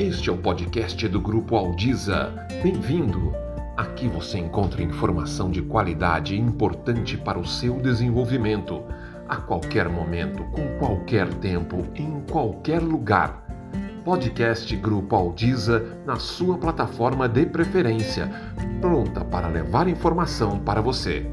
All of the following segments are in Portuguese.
Este é o podcast do Grupo Aldiza. Bem-vindo! Aqui você encontra informação de qualidade importante para o seu desenvolvimento, a qualquer momento, com qualquer tempo, em qualquer lugar. Podcast Grupo Aldiza na sua plataforma de preferência, pronta para levar informação para você.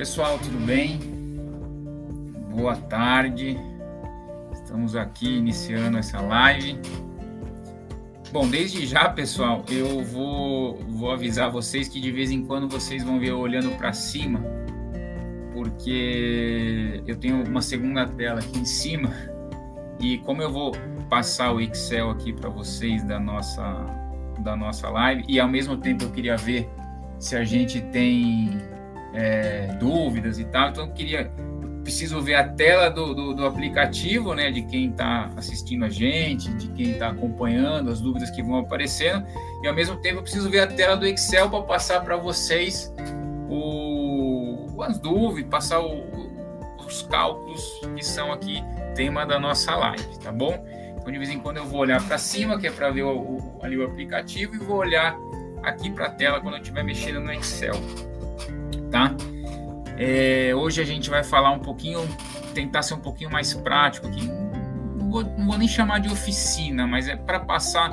Pessoal, tudo bem? Boa tarde. Estamos aqui iniciando essa live. Bom, desde já, pessoal, eu vou, vou avisar vocês que de vez em quando vocês vão ver eu olhando para cima, porque eu tenho uma segunda tela aqui em cima e como eu vou passar o Excel aqui para vocês da nossa da nossa live e ao mesmo tempo eu queria ver se a gente tem é, dúvidas e tal. Então, eu queria, preciso ver a tela do, do, do aplicativo, né, de quem está assistindo a gente, de quem está acompanhando, as dúvidas que vão aparecendo, e ao mesmo tempo eu preciso ver a tela do Excel para passar para vocês o, as dúvidas, passar o, os cálculos que são aqui tema da nossa live, tá bom? Então, de vez em quando eu vou olhar para cima, que é para ver o, ali o aplicativo, e vou olhar aqui para a tela quando eu estiver mexendo no Excel tá? É, hoje a gente vai falar um pouquinho, tentar ser um pouquinho mais prático aqui. Não vou, não vou nem chamar de oficina, mas é para passar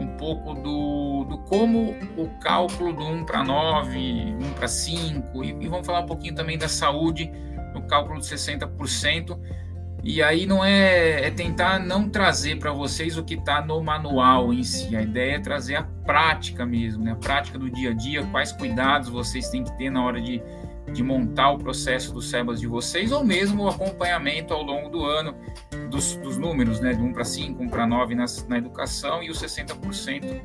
um pouco do, do como o cálculo do 1 para 9, 1 para 5, e, e vamos falar um pouquinho também da saúde no cálculo de 60%. E aí não é, é tentar não trazer para vocês o que está no manual em si. A ideia é trazer a prática mesmo, né? a prática do dia a dia, quais cuidados vocês têm que ter na hora de, de montar o processo do SEBAS de vocês, ou mesmo o acompanhamento ao longo do ano dos, dos números, né? de 1 para 5, 1 para 9 na, na educação e os 60%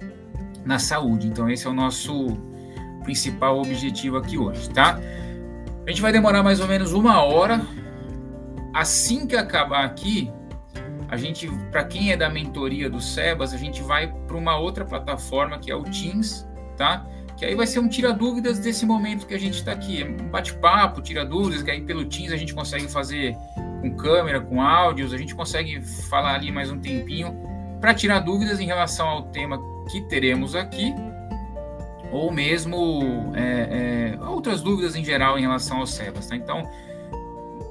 na saúde. Então esse é o nosso principal objetivo aqui hoje, tá? A gente vai demorar mais ou menos uma hora assim que acabar aqui, a gente, para quem é da mentoria do Sebas, a gente vai para uma outra plataforma que é o Teams, tá? Que aí vai ser um tira dúvidas desse momento que a gente está aqui, um bate-papo, tira dúvidas, que aí pelo Teams a gente consegue fazer com câmera, com áudios, a gente consegue falar ali mais um tempinho para tirar dúvidas em relação ao tema que teremos aqui, ou mesmo é, é, outras dúvidas em geral em relação ao Sebas, tá? Então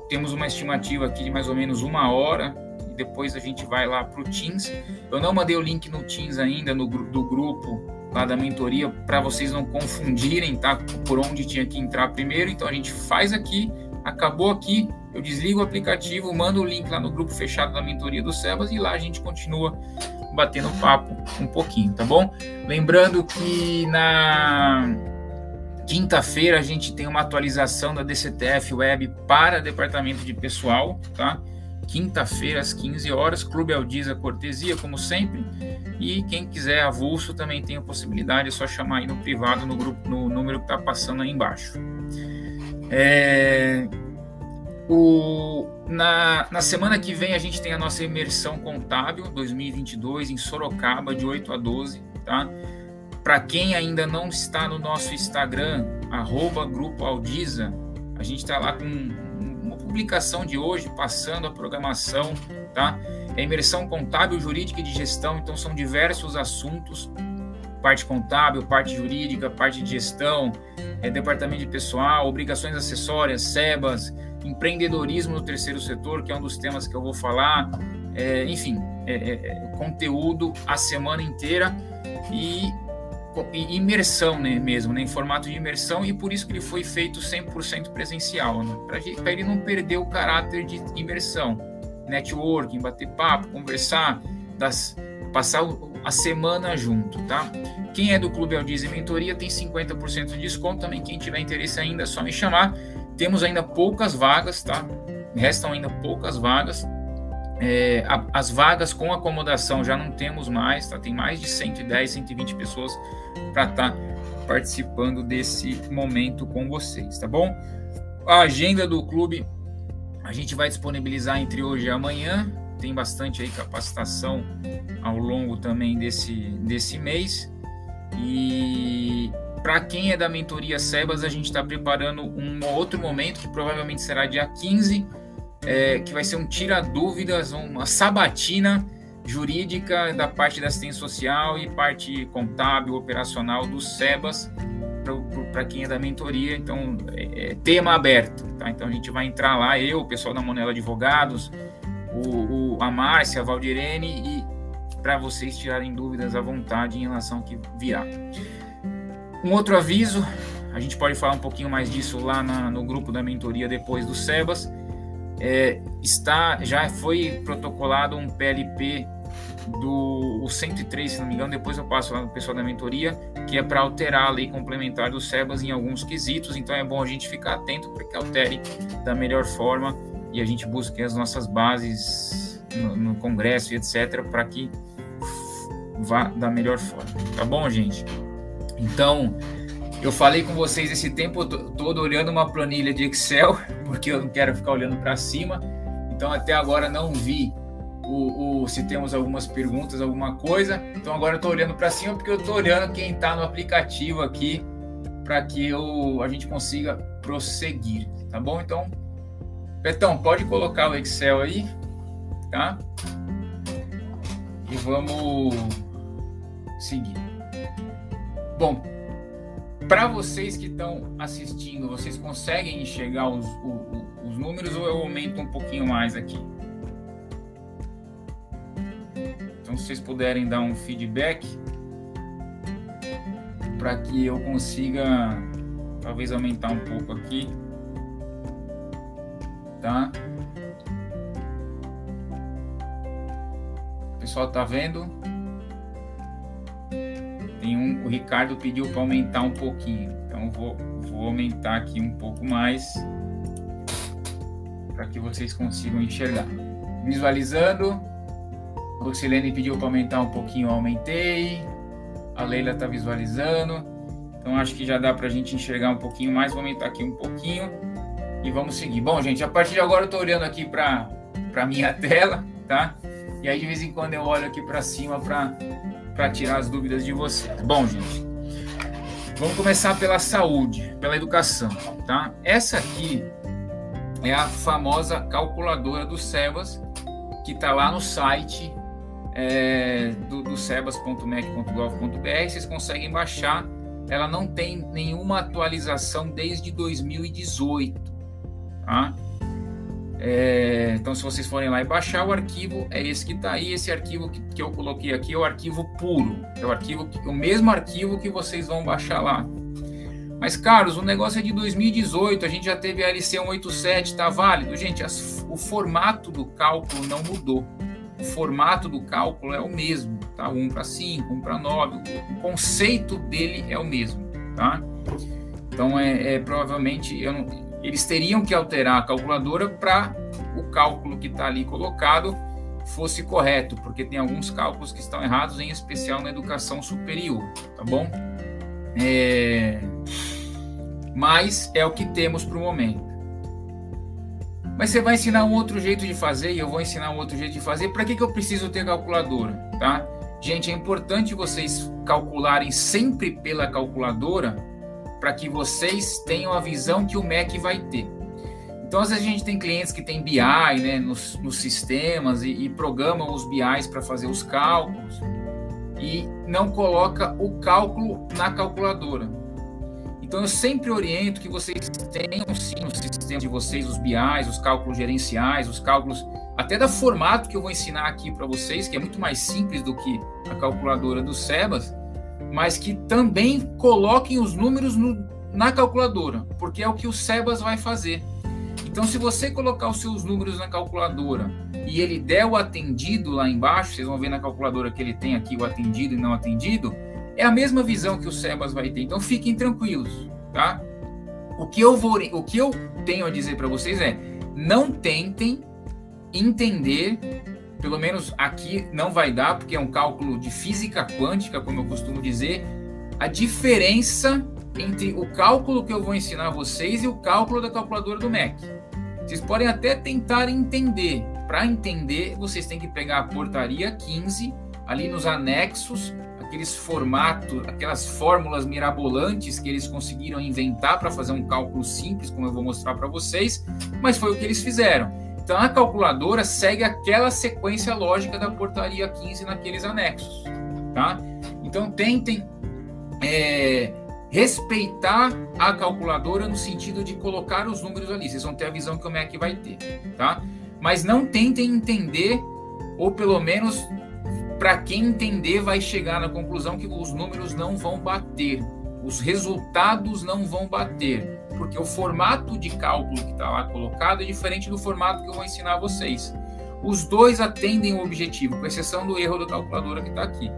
temos uma estimativa aqui de mais ou menos uma hora e depois a gente vai lá para o Teams. Eu não mandei o link no Teams ainda no do grupo lá da mentoria para vocês não confundirem, tá? Por onde tinha que entrar primeiro. Então a gente faz aqui, acabou aqui, eu desligo o aplicativo, mando o link lá no grupo fechado da mentoria do Sebas e lá a gente continua batendo papo um pouquinho, tá bom? Lembrando que na Quinta-feira a gente tem uma atualização da DCTF Web para departamento de pessoal, tá? Quinta-feira às 15 horas, Clube Aldiza Cortesia, como sempre. E quem quiser avulso também tem a possibilidade, é só chamar aí no privado, no grupo, no número que está passando aí embaixo. É, o, na, na semana que vem a gente tem a nossa imersão contábil 2022 em Sorocaba, de 8 a 12, tá? Para quem ainda não está no nosso Instagram, arroba Grupo Aldiza, a gente está lá com uma publicação de hoje, passando a programação, tá? É imersão contábil, jurídica e de gestão, então são diversos assuntos, parte contábil, parte jurídica, parte de gestão, é, departamento de pessoal, obrigações acessórias, SEBAS, empreendedorismo no terceiro setor, que é um dos temas que eu vou falar, é, enfim, é, é, é conteúdo a semana inteira. E imersão né, mesmo, né, em formato de imersão, e por isso que ele foi feito 100% presencial, né, para ele não perder o caráter de imersão. Networking, bater papo, conversar, das, passar a semana junto, tá? Quem é do Clube Aldiz e Mentoria tem 50% de desconto também. Quem tiver interesse ainda é só me chamar. Temos ainda poucas vagas, tá? Restam ainda poucas vagas. É, a, as vagas com acomodação já não temos mais, tá? Tem mais de 110, 120 pessoas para estar tá participando desse momento com vocês, tá bom? A agenda do clube a gente vai disponibilizar entre hoje e amanhã, tem bastante aí capacitação ao longo também desse, desse mês. E para quem é da mentoria Sebas, a gente está preparando um outro momento, que provavelmente será dia 15, é, que vai ser um tira dúvidas, uma sabatina jurídica da parte da assistência social e parte contábil, operacional do SEBAS para quem é da mentoria. Então, é, é, tema aberto. Tá? Então, a gente vai entrar lá, eu, o pessoal da Monela Advogados, o, o, a Márcia, a Valdirene, e para vocês tirarem dúvidas à vontade em relação ao que virá. Um outro aviso, a gente pode falar um pouquinho mais disso lá na, no grupo da mentoria depois do SEBAS. É, está já foi protocolado um PLP do o 103, se não me engano, depois eu passo lá no pessoal da mentoria, que é para alterar a lei complementar do SEBAS em alguns quesitos, então é bom a gente ficar atento para que altere da melhor forma e a gente busque as nossas bases no, no Congresso e etc, para que vá da melhor forma. Tá bom, gente? Então, eu falei com vocês esse tempo todo olhando uma planilha de Excel, porque eu não quero ficar olhando para cima. Então, até agora não vi o, o, se temos algumas perguntas, alguma coisa. Então agora eu estou olhando para cima porque eu estou olhando quem está no aplicativo aqui para que eu, a gente consiga prosseguir, tá bom? Então, Betão, pode colocar o Excel aí, tá? E vamos seguir. Bom, para vocês que estão assistindo, vocês conseguem enxergar os, os, os números ou eu aumento um pouquinho mais aqui? Então, se vocês puderem dar um feedback para que eu consiga talvez aumentar um pouco aqui, tá? O pessoal tá vendo? Tem um, o Ricardo pediu para aumentar um pouquinho, então vou, vou aumentar aqui um pouco mais para que vocês consigam enxergar. Visualizando, Luxilene pediu para aumentar um pouquinho, aumentei. A Leila está visualizando. Então acho que já dá para a gente enxergar um pouquinho mais. Vou aumentar aqui um pouquinho e vamos seguir. Bom, gente, a partir de agora eu estou olhando aqui para a minha tela, tá? E aí de vez em quando eu olho aqui para cima para tirar as dúvidas de vocês. Bom, gente, vamos começar pela saúde, pela educação, tá? Essa aqui é a famosa calculadora do SEBAS, que está lá no site é, do, do sebas.mec.gov.br, vocês conseguem baixar. Ela não tem nenhuma atualização desde 2018. Tá? É, então, se vocês forem lá e baixar o arquivo, é esse que está aí. Esse arquivo que, que, eu coloquei aqui é o arquivo puro. É o arquivo, que, o mesmo arquivo que vocês vão baixar lá. Mas, Carlos, o negócio é de 2018. A gente já teve a LC 187, tá válido? Gente, as, o formato do cálculo não mudou o formato do cálculo é o mesmo, tá? 1 para 5, 1 para 9, o conceito dele é o mesmo, tá? Então, é, é provavelmente, não, eles teriam que alterar a calculadora para o cálculo que está ali colocado fosse correto, porque tem alguns cálculos que estão errados, em especial na educação superior, tá bom? É... Mas é o que temos para o momento. Mas você vai ensinar um outro jeito de fazer e eu vou ensinar um outro jeito de fazer. Para que, que eu preciso ter calculadora? Tá? Gente, é importante vocês calcularem sempre pela calculadora para que vocês tenham a visão que o MEC vai ter. Então, às vezes a gente tem clientes que tem BI né, nos, nos sistemas e, e programam os BIs para fazer os cálculos e não coloca o cálculo na calculadora. Então eu sempre oriento que vocês tenham sim no sistema de vocês os BIs, os cálculos gerenciais, os cálculos até da formato que eu vou ensinar aqui para vocês, que é muito mais simples do que a calculadora do Sebas, mas que também coloquem os números no, na calculadora, porque é o que o Sebas vai fazer. Então, se você colocar os seus números na calculadora e ele der o atendido lá embaixo, vocês vão ver na calculadora que ele tem aqui o atendido e não atendido, é a mesma visão que o Sebas vai ter. Então fiquem tranquilos, tá? O que eu vou, o que eu tenho a dizer para vocês é: não tentem entender, pelo menos aqui não vai dar, porque é um cálculo de física quântica, como eu costumo dizer, a diferença entre o cálculo que eu vou ensinar vocês e o cálculo da calculadora do MEC. Vocês podem até tentar entender, para entender, vocês têm que pegar a portaria 15, ali nos anexos, aqueles formatos, aquelas fórmulas mirabolantes que eles conseguiram inventar para fazer um cálculo simples, como eu vou mostrar para vocês, mas foi o que eles fizeram. Então a calculadora segue aquela sequência lógica da portaria 15 naqueles anexos, tá? Então tentem é, respeitar a calculadora no sentido de colocar os números ali. Vocês vão ter a visão que o MEC vai ter, tá? Mas não tentem entender, ou pelo menos para quem entender vai chegar na conclusão que os números não vão bater, os resultados não vão bater, porque o formato de cálculo que está lá colocado é diferente do formato que eu vou ensinar a vocês. Os dois atendem o objetivo, com exceção do erro da calculadora que está aqui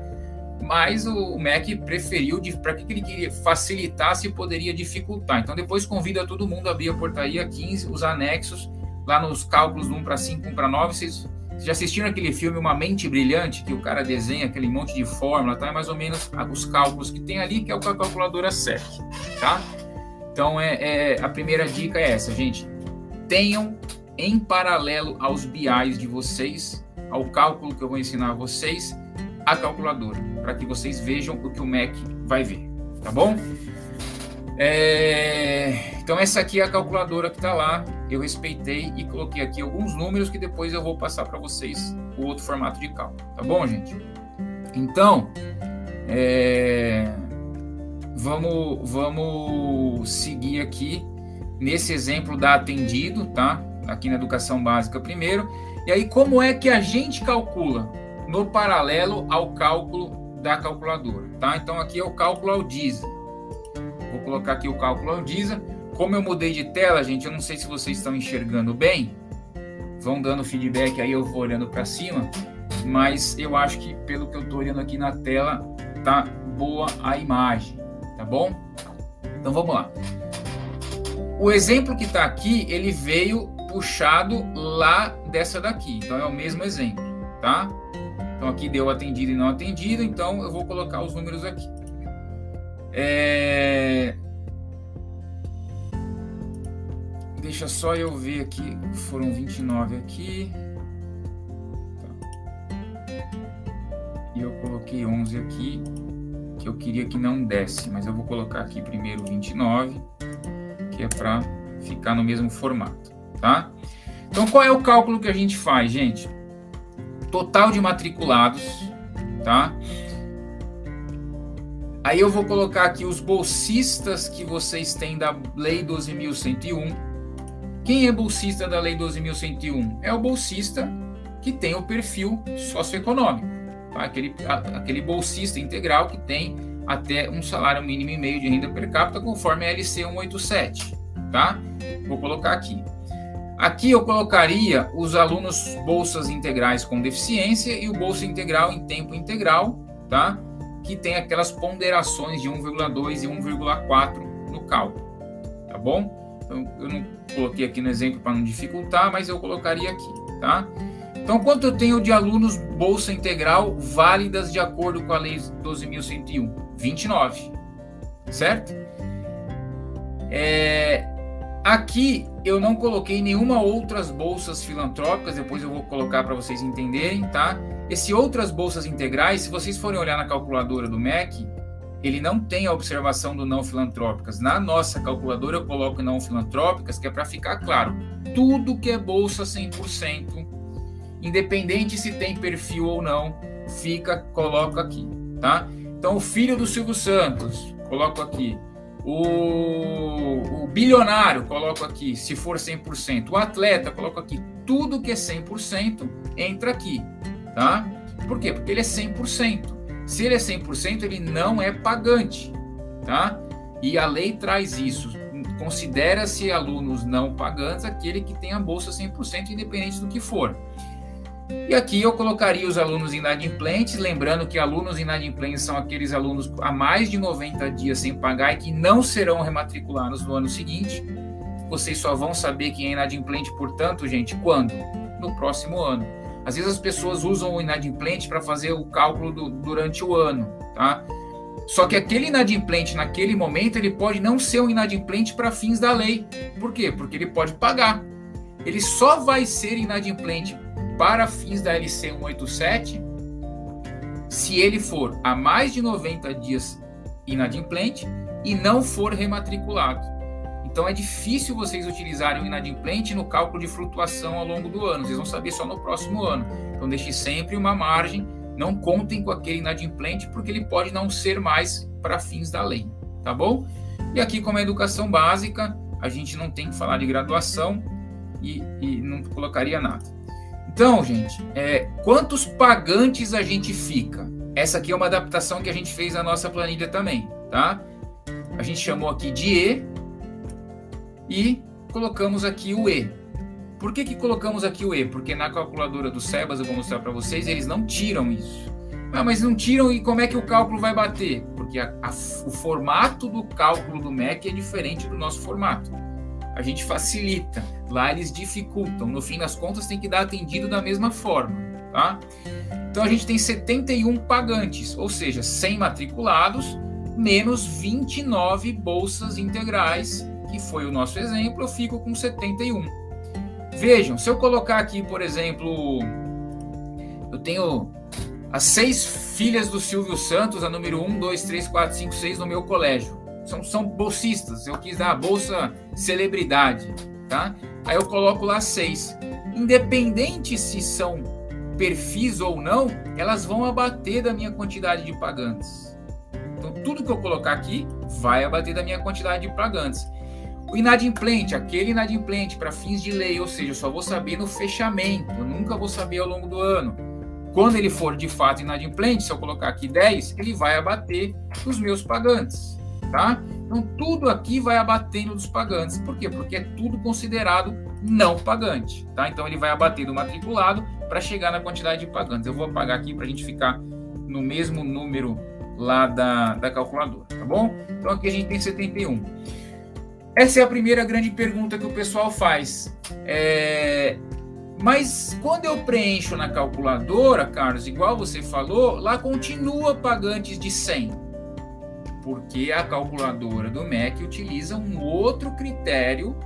mas o Mac preferiu, para que ele queria facilitar se poderia dificultar. Então depois convida todo mundo a abrir a portaria 15, os anexos, lá nos cálculos 1 para 5, 1 para 9, vocês já assistiram aquele filme Uma Mente Brilhante, que o cara desenha aquele monte de fórmula, tá? É mais ou menos os cálculos que tem ali, que é o que a calculadora serve, tá? Então é, é, a primeira dica é essa, gente. Tenham em paralelo aos BIs de vocês, ao cálculo que eu vou ensinar a vocês, a calculadora, para que vocês vejam o que o Mac vai ver, tá bom? É... Então essa aqui é a calculadora que está lá, eu respeitei e coloquei aqui alguns números que depois eu vou passar para vocês o outro formato de cálculo, tá bom, gente? Então, é... vamos, vamos seguir aqui nesse exemplo da atendido, tá? Aqui na educação básica primeiro. E aí, como é que a gente calcula? no paralelo ao cálculo da calculadora, tá? Então aqui é o cálculo Aldisa. Vou colocar aqui o cálculo Aldisa. Como eu mudei de tela, gente, eu não sei se vocês estão enxergando bem. Vão dando feedback aí, eu vou olhando para cima. Mas eu acho que pelo que eu estou olhando aqui na tela, tá boa a imagem, tá bom? Então vamos lá. O exemplo que está aqui, ele veio puxado lá dessa daqui. Então é o mesmo exemplo, tá? Então aqui deu atendido e não atendido, então eu vou colocar os números aqui. É... Deixa só eu ver aqui, foram 29 aqui. Tá. E eu coloquei 11 aqui, que eu queria que não desse, mas eu vou colocar aqui primeiro 29, que é para ficar no mesmo formato, tá? Então qual é o cálculo que a gente faz, gente? total de matriculados, tá? Aí eu vou colocar aqui os bolsistas que vocês têm da Lei 12.101. Quem é bolsista da Lei 12.101? É o bolsista que tem o perfil socioeconômico, tá? aquele, aquele bolsista integral que tem até um salário mínimo e meio de renda per capita, conforme a LC 187, tá? Vou colocar aqui. Aqui eu colocaria os alunos bolsas integrais com deficiência e o bolsa integral em tempo integral, tá? Que tem aquelas ponderações de 1,2 e 1,4 no cálculo, tá bom? Então, eu não coloquei aqui no exemplo para não dificultar, mas eu colocaria aqui, tá? Então, quanto eu tenho de alunos bolsa integral válidas de acordo com a lei 12.101? 29, certo? É, Aqui eu não coloquei nenhuma outras bolsas filantrópicas, depois eu vou colocar para vocês entenderem, tá? Esse outras bolsas integrais, se vocês forem olhar na calculadora do MEC, ele não tem a observação do não filantrópicas. Na nossa calculadora eu coloco não filantrópicas, que é para ficar claro, tudo que é bolsa 100%, independente se tem perfil ou não, fica, coloco aqui, tá? Então o filho do Silvio Santos, coloco aqui. O, o bilionário, coloco aqui, se for 100%. O atleta, coloco aqui. Tudo que é 100% entra aqui, tá? Por quê? Porque ele é 100%. Se ele é 100%, ele não é pagante, tá? E a lei traz isso. Considera-se alunos não pagantes aquele que tem a bolsa 100%, independente do que for. E aqui eu colocaria os alunos inadimplentes, lembrando que alunos inadimplentes são aqueles alunos há mais de 90 dias sem pagar e que não serão rematriculados no ano seguinte. Vocês só vão saber quem é inadimplente, portanto, gente, quando? No próximo ano. Às vezes as pessoas usam o inadimplente para fazer o cálculo do, durante o ano, tá? Só que aquele inadimplente naquele momento ele pode não ser um inadimplente para fins da lei. Por quê? Porque ele pode pagar. Ele só vai ser inadimplente para fins da LC 187, se ele for há mais de 90 dias inadimplente e não for rematriculado. Então é difícil vocês utilizarem o inadimplente no cálculo de flutuação ao longo do ano. Vocês vão saber só no próximo ano. Então deixe sempre uma margem. Não contem com aquele inadimplente porque ele pode não ser mais para fins da lei, tá bom? E aqui como é educação básica, a gente não tem que falar de graduação e, e não colocaria nada. Então, gente, é, quantos pagantes a gente fica? Essa aqui é uma adaptação que a gente fez na nossa planilha também, tá? A gente chamou aqui de E e colocamos aqui o E. Por que, que colocamos aqui o E? Porque na calculadora do Sebas, eu vou mostrar para vocês, eles não tiram isso. Ah, mas não tiram e como é que o cálculo vai bater? Porque a, a, o formato do cálculo do MEC é diferente do nosso formato. A gente facilita, lá eles dificultam. No fim das contas, tem que dar atendido da mesma forma, tá? Então a gente tem 71 pagantes, ou seja, 100 matriculados menos 29 bolsas integrais que foi o nosso exemplo, eu fico com 71. Vejam, se eu colocar aqui, por exemplo, eu tenho as seis filhas do Silvio Santos, a número 1, 2, 3, 4, 5, 6 no meu colégio. São, são bolsistas, eu quis dar a bolsa celebridade, tá? Aí eu coloco lá seis. Independente se são perfis ou não, elas vão abater da minha quantidade de pagantes. Então, tudo que eu colocar aqui vai abater da minha quantidade de pagantes. O inadimplente, aquele inadimplente para fins de lei, ou seja, eu só vou saber no fechamento, eu nunca vou saber ao longo do ano. Quando ele for de fato inadimplente, se eu colocar aqui 10, ele vai abater dos meus pagantes, tá? Então tudo aqui vai abatendo dos pagantes. Por quê? Porque é tudo considerado não pagante, tá? Então ele vai abater do matriculado para chegar na quantidade de pagantes. Eu vou apagar aqui para a gente ficar no mesmo número lá da, da calculadora, tá bom? Então aqui a gente tem 71. Essa é a primeira grande pergunta que o pessoal faz. É... Mas quando eu preencho na calculadora, Carlos, igual você falou, lá continua pagantes de 100. Porque a calculadora do MEC utiliza um outro critério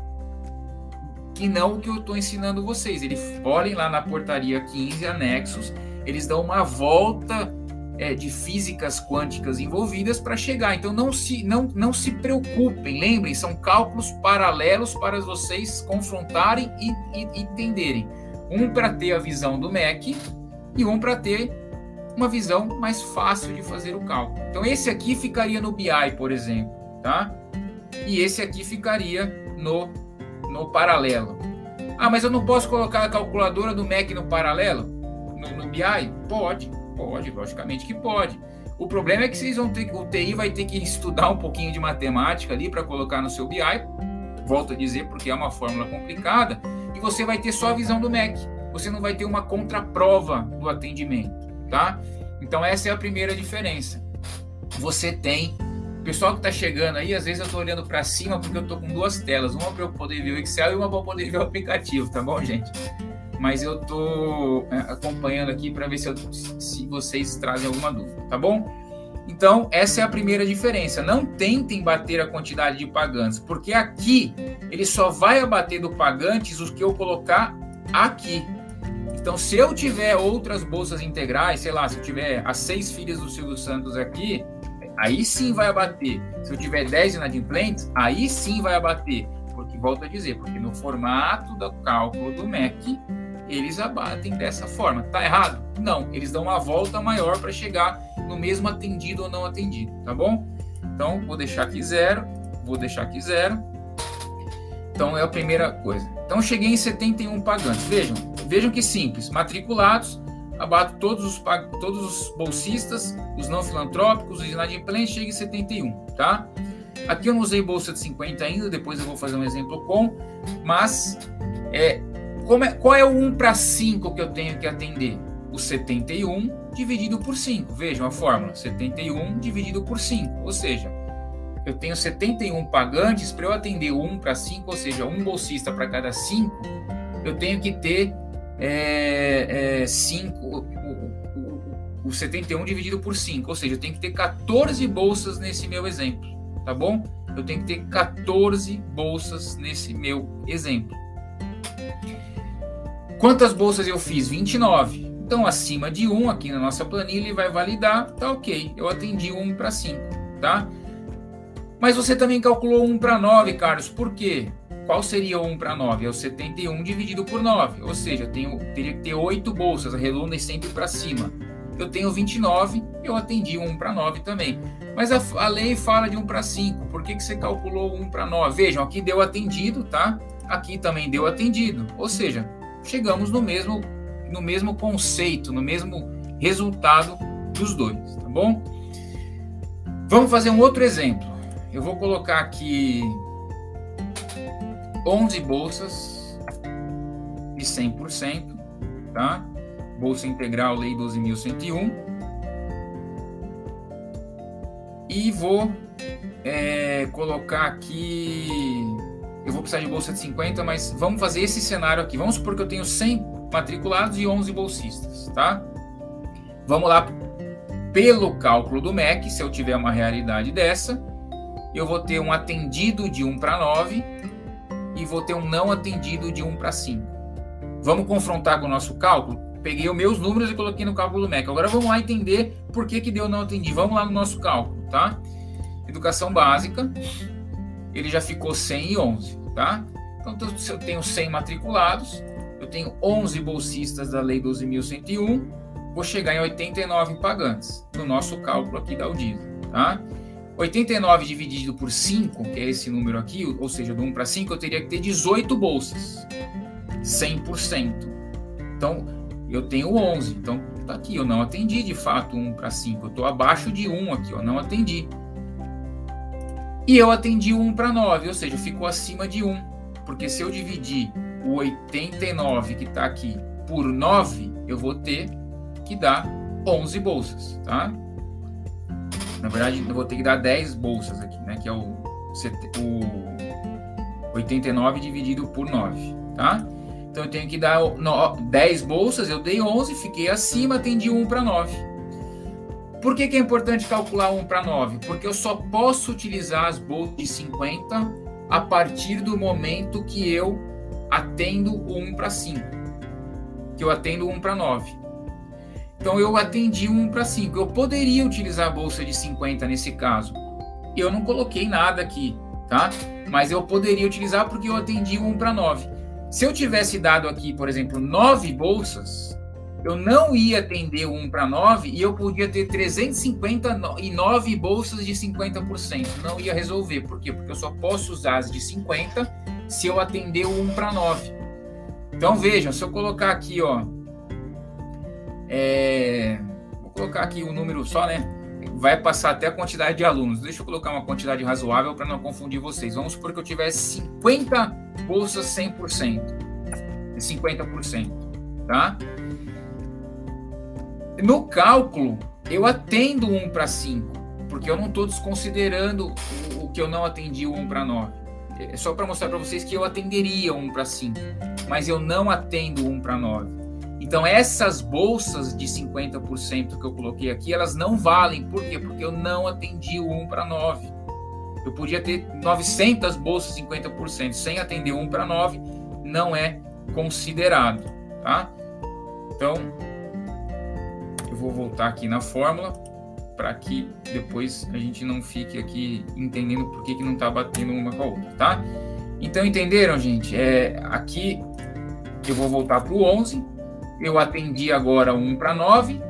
que não o que eu estou ensinando vocês. Eles olhem lá na portaria 15 anexos, eles dão uma volta é, de físicas quânticas envolvidas para chegar. Então não se, não, não se preocupem, lembrem, são cálculos paralelos para vocês confrontarem e, e entenderem. Um para ter a visão do MEC e um para ter uma visão mais fácil de fazer o cálculo. Então esse aqui ficaria no BI, por exemplo, tá? E esse aqui ficaria no, no paralelo. Ah, mas eu não posso colocar a calculadora do MEC no paralelo? No, no BI? Pode Pode, logicamente que pode. O problema é que vocês vão ter o TI vai ter que estudar um pouquinho de matemática ali para colocar no seu BI. Volto a dizer porque é uma fórmula complicada e você vai ter só a visão do MEC. Você não vai ter uma contraprova do atendimento, tá? Então essa é a primeira diferença. Você tem pessoal que está chegando aí, às vezes eu estou olhando para cima porque eu estou com duas telas, uma para eu poder ver o Excel e uma para poder ver o aplicativo, tá bom, gente? mas eu tô é, acompanhando aqui para ver se, eu, se vocês trazem alguma dúvida, tá bom? Então, essa é a primeira diferença. Não tentem bater a quantidade de pagantes, porque aqui ele só vai abater do pagantes os que eu colocar aqui. Então, se eu tiver outras bolsas integrais, sei lá, se eu tiver as seis filhas do Silvio Santos aqui, aí sim vai abater. Se eu tiver 10 inadimplentes, aí sim vai abater. Porque, volto a dizer, porque no formato do cálculo do MEC, eles abatem dessa forma. Tá errado? Não, eles dão uma volta maior para chegar no mesmo atendido ou não atendido, tá bom? Então, vou deixar aqui zero, vou deixar aqui zero. Então, é a primeira coisa. Então, cheguei em 71 pagantes. Vejam, vejam que simples. Matriculados, abato todos os, todos os bolsistas, os não filantrópicos, os inadimplentes, chega em 71, tá? Aqui eu não usei bolsa de 50 ainda, depois eu vou fazer um exemplo com, mas é, é, qual é o 1 para 5 que eu tenho que atender? O 71 dividido por 5. Vejam a fórmula: 71 dividido por 5. Ou seja, eu tenho 71 pagantes para eu atender 1 para 5, ou seja, um bolsista para cada 5, eu tenho que ter 5, é, é, o, o, o 71 dividido por 5, ou seja, eu tenho que ter 14 bolsas nesse meu exemplo, tá bom? Eu tenho que ter 14 bolsas nesse meu exemplo. Quantas bolsas eu fiz? 29. Então, acima de 1 aqui na nossa planilha, ele vai validar, tá ok. Eu atendi 1 para 5, tá? Mas você também calculou 1 para 9, Carlos. Por quê? Qual seria 1 para 9? É o 71 dividido por 9. Ou seja, eu tenho, teria que ter 8 bolsas, arredondem sempre para cima. Eu tenho 29, eu atendi 1 para 9 também. Mas a, a, lei fala de 1 para 5. Por que, que você calculou 1 para 9? Vejam, aqui deu atendido, tá? Aqui também deu atendido. Ou seja, chegamos no mesmo, no mesmo conceito, no mesmo resultado dos dois, tá bom? Vamos fazer um outro exemplo. Eu vou colocar aqui 11 bolsas de 100%, tá? Bolsa Integral Lei 12.101. E vou é, colocar aqui. Eu vou precisar de bolsa de 50, mas vamos fazer esse cenário aqui. Vamos supor que eu tenho 100 matriculados e 11 bolsistas, tá? Vamos lá. Pelo cálculo do MEC, se eu tiver uma realidade dessa, eu vou ter um atendido de 1 para 9 e vou ter um não atendido de 1 para 5. Vamos confrontar com o nosso cálculo? Peguei os meus números e coloquei no cálculo do MEC. Agora vamos lá entender por que, que deu não atendi. Vamos lá no nosso cálculo, tá? Educação básica, ele já ficou 100 e 11, tá? Então, se eu tenho 100 matriculados, eu tenho 11 bolsistas da Lei 12.101, vou chegar em 89 pagantes, no nosso cálculo aqui da Udisa, tá? 89 dividido por 5, que é esse número aqui, ou seja, do 1 para 5, eu teria que ter 18 bolsas. 100%. Então, eu tenho 11. Então, tá aqui, eu não atendi de fato 1 para 5. Eu estou abaixo de 1 aqui, eu não atendi. E eu atendi 1 para 9, ou seja, ficou acima de 1. Porque se eu dividir o 89 que está aqui por 9, eu vou ter que dar 11 bolsas, tá? Na verdade, eu vou ter que dar 10 bolsas aqui, né? Que é o, o 89 dividido por 9, tá? Então eu tenho que dar 10 bolsas, eu dei 11, fiquei acima, atendi 1 para 9. Por que, que é importante calcular 1 para 9? Porque eu só posso utilizar as bolsas de 50 a partir do momento que eu atendo o 1 para 5. Que eu atendo 1 para 9. Então eu atendi um para 5. Eu poderia utilizar a bolsa de 50 nesse caso. Eu não coloquei nada aqui, tá? Mas eu poderia utilizar porque eu atendi um para 9. Se eu tivesse dado aqui, por exemplo, 9 bolsas, eu não ia atender um para 9 e eu podia ter 359 bolsas de 50%. Não ia resolver. Por quê? Porque eu só posso usar as de 50 se eu atender 1 para 9. Então vejam, se eu colocar aqui, ó, é, vou colocar aqui o um número só, né? Vai passar até a quantidade de alunos. Deixa eu colocar uma quantidade razoável para não confundir vocês. Vamos supor que eu tivesse 50 bolsas 100%. 50%, tá? No cálculo, eu atendo 1 para 5, porque eu não estou desconsiderando o, o, que eu não atendi 1 para 9. É só para mostrar para vocês que eu atenderia 1 para 5, mas eu não atendo 1 para 9. Então, essas bolsas de 50% que eu coloquei aqui, elas não valem. Por quê? Porque eu não atendi o 1 para 9. Eu podia ter 900 bolsas 50%. Sem atender 1 para 9, não é considerado. Tá? Então, eu vou voltar aqui na fórmula para que depois a gente não fique aqui entendendo por que, que não está batendo uma com a outra, tá? Então, entenderam, gente? É, aqui eu vou voltar para o 11 eu atendi agora 1 para 9.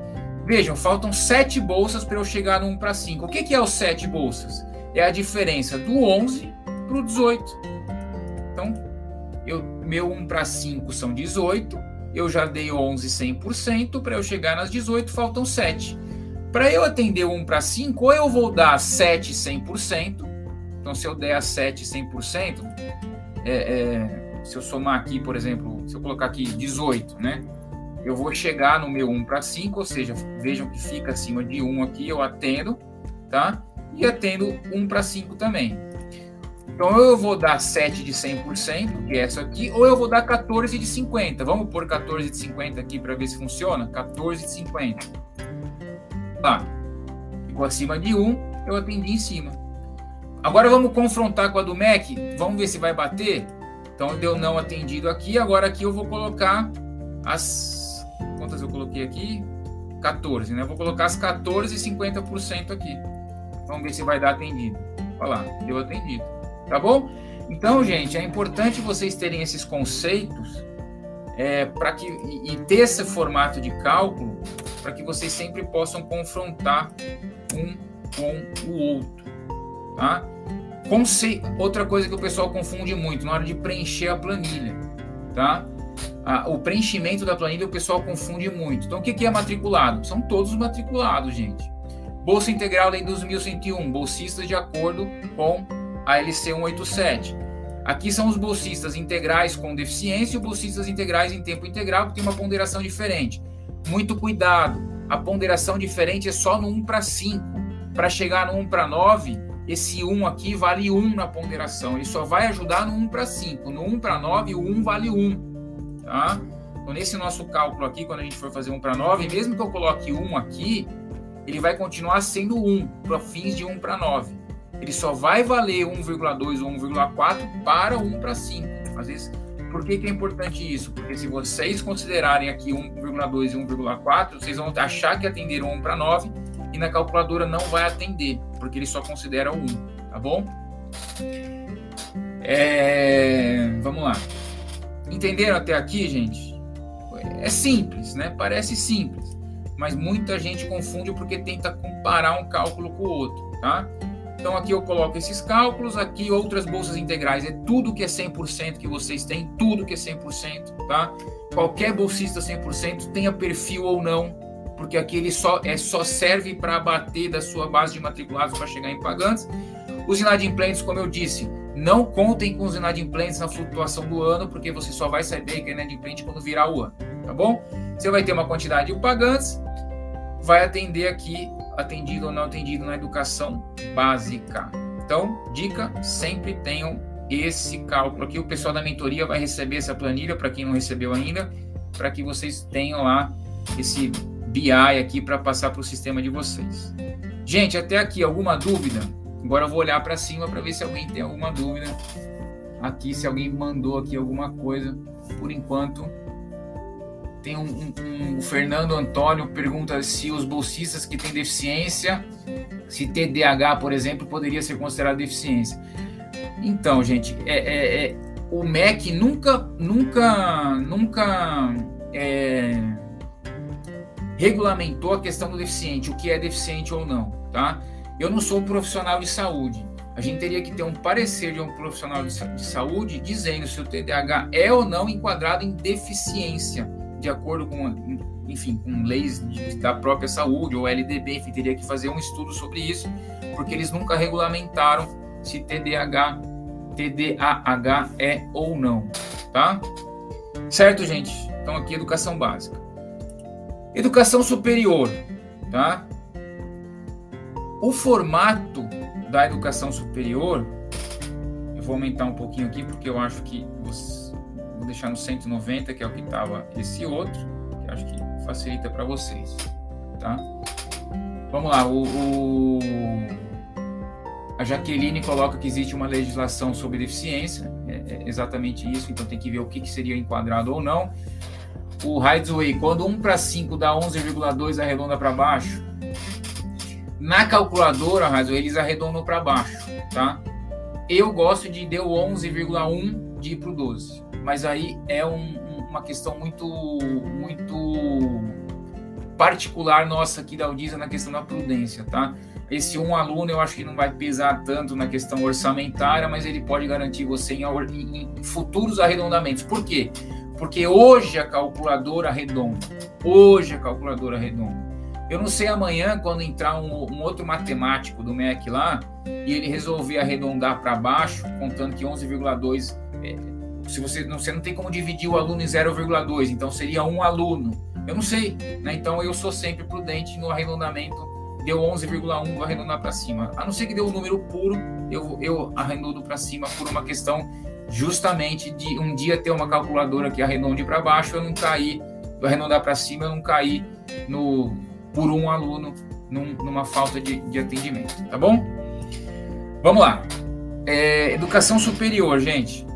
Vejam, faltam 7 bolsas para eu chegar no 1 para 5. O que, que é os 7 bolsas? É a diferença do 11 para o 18. Então, eu, meu 1 para 5 são 18. Eu já dei 11 100%. Para eu chegar nas 18, faltam 7. Para eu atender o 1 para 5, ou eu vou dar 7 100%. Então, se eu der a 7 100%, é, é, se eu somar aqui, por exemplo, se eu colocar aqui 18, né? Eu vou chegar no meu 1 para 5, ou seja, vejam que fica acima de 1 aqui, eu atendo, tá? E atendo 1 para 5 também. Então, eu vou dar 7 de 100%, que é essa aqui, ou eu vou dar 14 de 50. Vamos pôr 14 de 50 aqui para ver se funciona? 14 de 50. Tá. Ficou acima de 1, eu atendi em cima. Agora vamos confrontar com a do MEC. Vamos ver se vai bater. Então, deu não atendido aqui. Agora aqui eu vou colocar as. Quantas eu coloquei aqui? 14, né? vou colocar as 14 e 50% aqui. Vamos ver se vai dar atendido. Olha lá, deu atendido. Tá bom? Então, gente, é importante vocês terem esses conceitos é, para que e, e ter esse formato de cálculo para que vocês sempre possam confrontar um com o outro, tá? Conce... Outra coisa que o pessoal confunde muito na hora de preencher a planilha, tá? O preenchimento da planilha o pessoal confunde muito. Então, o que, que é matriculado? São todos matriculados, gente. Bolsa Integral Lei 2101, bolsistas de acordo com a LC 187. Aqui são os bolsistas integrais com deficiência e os bolsistas integrais em tempo integral, que tem uma ponderação diferente. Muito cuidado, a ponderação diferente é só no 1 para 5. Para chegar no 1 para 9, esse 1 aqui vale 1 na ponderação. Ele só vai ajudar no 1 para 5. No 1 para 9, o 1 vale 1. Tá? Então, nesse nosso cálculo aqui, quando a gente for fazer 1 para 9, mesmo que eu coloque 1 aqui, ele vai continuar sendo 1 para fins de 1 para 9 ele só vai valer 1,2 ou 1,4 para 1 para 5. Às vezes, por que, que é importante isso? Porque se vocês considerarem aqui 1,2 e 1,4, vocês vão achar que atenderam 1 para 9 e na calculadora não vai atender, porque ele só considera 1, tá bom? É... Vamos lá. Entenderam até aqui, gente? É simples, né? Parece simples, mas muita gente confunde porque tenta comparar um cálculo com o outro, tá? Então aqui eu coloco esses cálculos, aqui outras bolsas integrais, é tudo que é 100% que vocês têm, tudo que é 100%, tá? Qualquer bolsista 100%, tenha perfil ou não, porque aqui ele só, é, só serve para abater da sua base de matriculados para chegar em pagantes. Os inadimplentes, como eu disse, não contem com os inadimplentes na flutuação do ano, porque você só vai saber que é inadimplente quando virar o ano, tá bom? Você vai ter uma quantidade de pagantes, vai atender aqui atendido ou não atendido na educação básica. Então, dica, sempre tenham esse cálculo aqui. O pessoal da mentoria vai receber essa planilha para quem não recebeu ainda, para que vocês tenham lá esse BI aqui para passar para o sistema de vocês. Gente, até aqui alguma dúvida? Agora eu vou olhar para cima para ver se alguém tem alguma dúvida. Aqui, se alguém mandou aqui alguma coisa. Por enquanto, tem um, um, um, o Fernando Antônio pergunta se os bolsistas que têm deficiência, se TDAH, por exemplo, poderia ser considerado deficiência. Então, gente, é, é, é o MEC nunca, nunca, nunca é, regulamentou a questão do deficiente, o que é deficiente ou não, tá? Eu não sou profissional de saúde. A gente teria que ter um parecer de um profissional de, de saúde dizendo se o TDAH é ou não enquadrado em deficiência de acordo com, enfim, com leis da própria saúde ou LDB, enfim, teria que fazer um estudo sobre isso, porque eles nunca regulamentaram se TDAH, TDAH é ou não, tá? Certo, gente? Então aqui educação básica. Educação superior, tá? O formato da educação superior, eu vou aumentar um pouquinho aqui porque eu acho que Vou deixar no 190, que é o que estava esse outro, que acho que facilita para vocês, tá? Vamos lá, o, o, a Jaqueline coloca que existe uma legislação sobre deficiência, é, é exatamente isso, então tem que ver o que, que seria enquadrado ou não. O Heidsway, quando 1 para 5 dá 11,2 arredonda para baixo, na calculadora, Heidsway, eles arredondam para baixo, tá? Eu gosto de deu 11,1 de ir para o 12 mas aí é um, uma questão muito, muito particular nossa aqui da Audisa na questão da prudência, tá? Esse um aluno eu acho que não vai pesar tanto na questão orçamentária, mas ele pode garantir você em, em futuros arredondamentos. Por quê? Porque hoje a calculadora arredonda. Hoje a calculadora arredonda. Eu não sei amanhã, quando entrar um, um, outro matemático do MEC lá, e ele resolver arredondar para baixo, contando que 11,2 é, se você não, você não tem como dividir o aluno em 0,2, então seria um aluno. Eu não sei, né? Então eu sou sempre prudente no arredondamento. Deu 11,1, vou arredondar para cima. A não ser que deu um número puro, eu, eu arredondo para cima por uma questão justamente de um dia ter uma calculadora que arredonde para baixo, eu não cair, eu arredondar para cima, eu não cair no, por um aluno num, numa falta de, de atendimento, tá bom? Vamos lá. É, educação superior, gente.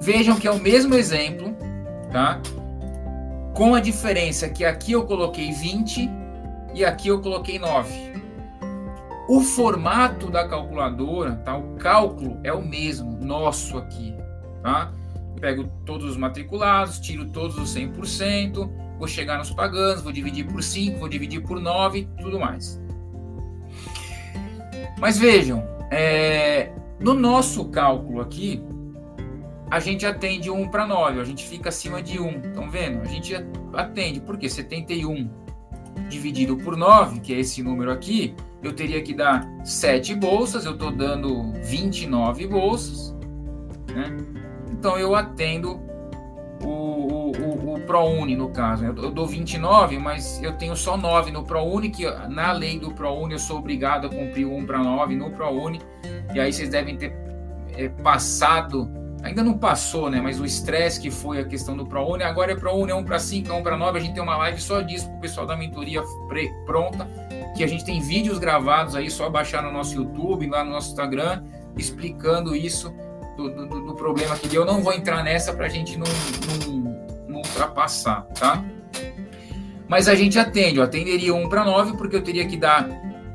Vejam que é o mesmo exemplo, tá? com a diferença que aqui eu coloquei 20 e aqui eu coloquei 9. O formato da calculadora, tá? O cálculo é o mesmo, nosso aqui, tá? Eu pego todos os matriculados, tiro todos os 100%, vou chegar nos pagãos, vou dividir por 5, vou dividir por 9 e tudo mais. Mas vejam, é, no nosso cálculo aqui, a gente atende 1 para 9, a gente fica acima de 1. Estão vendo? A gente atende, porque 71 dividido por 9, que é esse número aqui, eu teria que dar 7 bolsas, eu estou dando 29 bolsas, né? Então eu atendo o, o, o ProUni, no caso. Eu, eu dou 29, mas eu tenho só 9 no ProUni, que na lei do ProUni eu sou obrigado a cumprir 1 para 9 no ProUni, e aí vocês devem ter é, passado ainda não passou, né? Mas o estresse que foi a questão do ProUni, agora é ProUni, é 1 para 5, é 1 para 9. A gente tem uma live só disso para o pessoal da mentoria pronta, que a gente tem vídeos gravados aí, só baixar no nosso YouTube, lá no nosso Instagram, explicando isso do, do, do problema que deu. Eu não vou entrar nessa para a gente não, não, ultrapassar, tá? Mas a gente atende, eu atenderia 1 para 9, porque eu teria que dar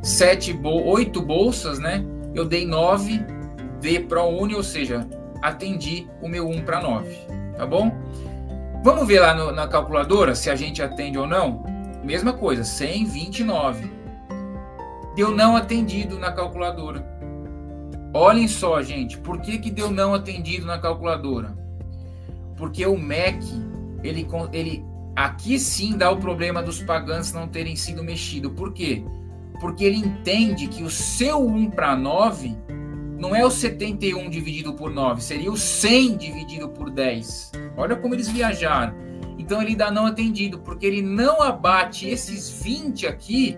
7, 8 bolsas, né? Eu dei 9 de ProUni, ou seja, atendi o meu 1 para 9, tá bom? Vamos ver lá no, na calculadora se a gente atende ou não? Mesma coisa, 129. Deu não atendido na calculadora. Olhem só, gente, por que, que deu não atendido na calculadora? Porque o MEC, ele, ele aqui sim dá o problema dos pagantes não terem sido mexidos. Por quê? Porque ele entende que o seu 1 para 9 não é o 71 dividido por 9, seria o 100 dividido por 10. Olha como eles viajaram. Então ele dá não atendido, porque ele não abate esses 20 aqui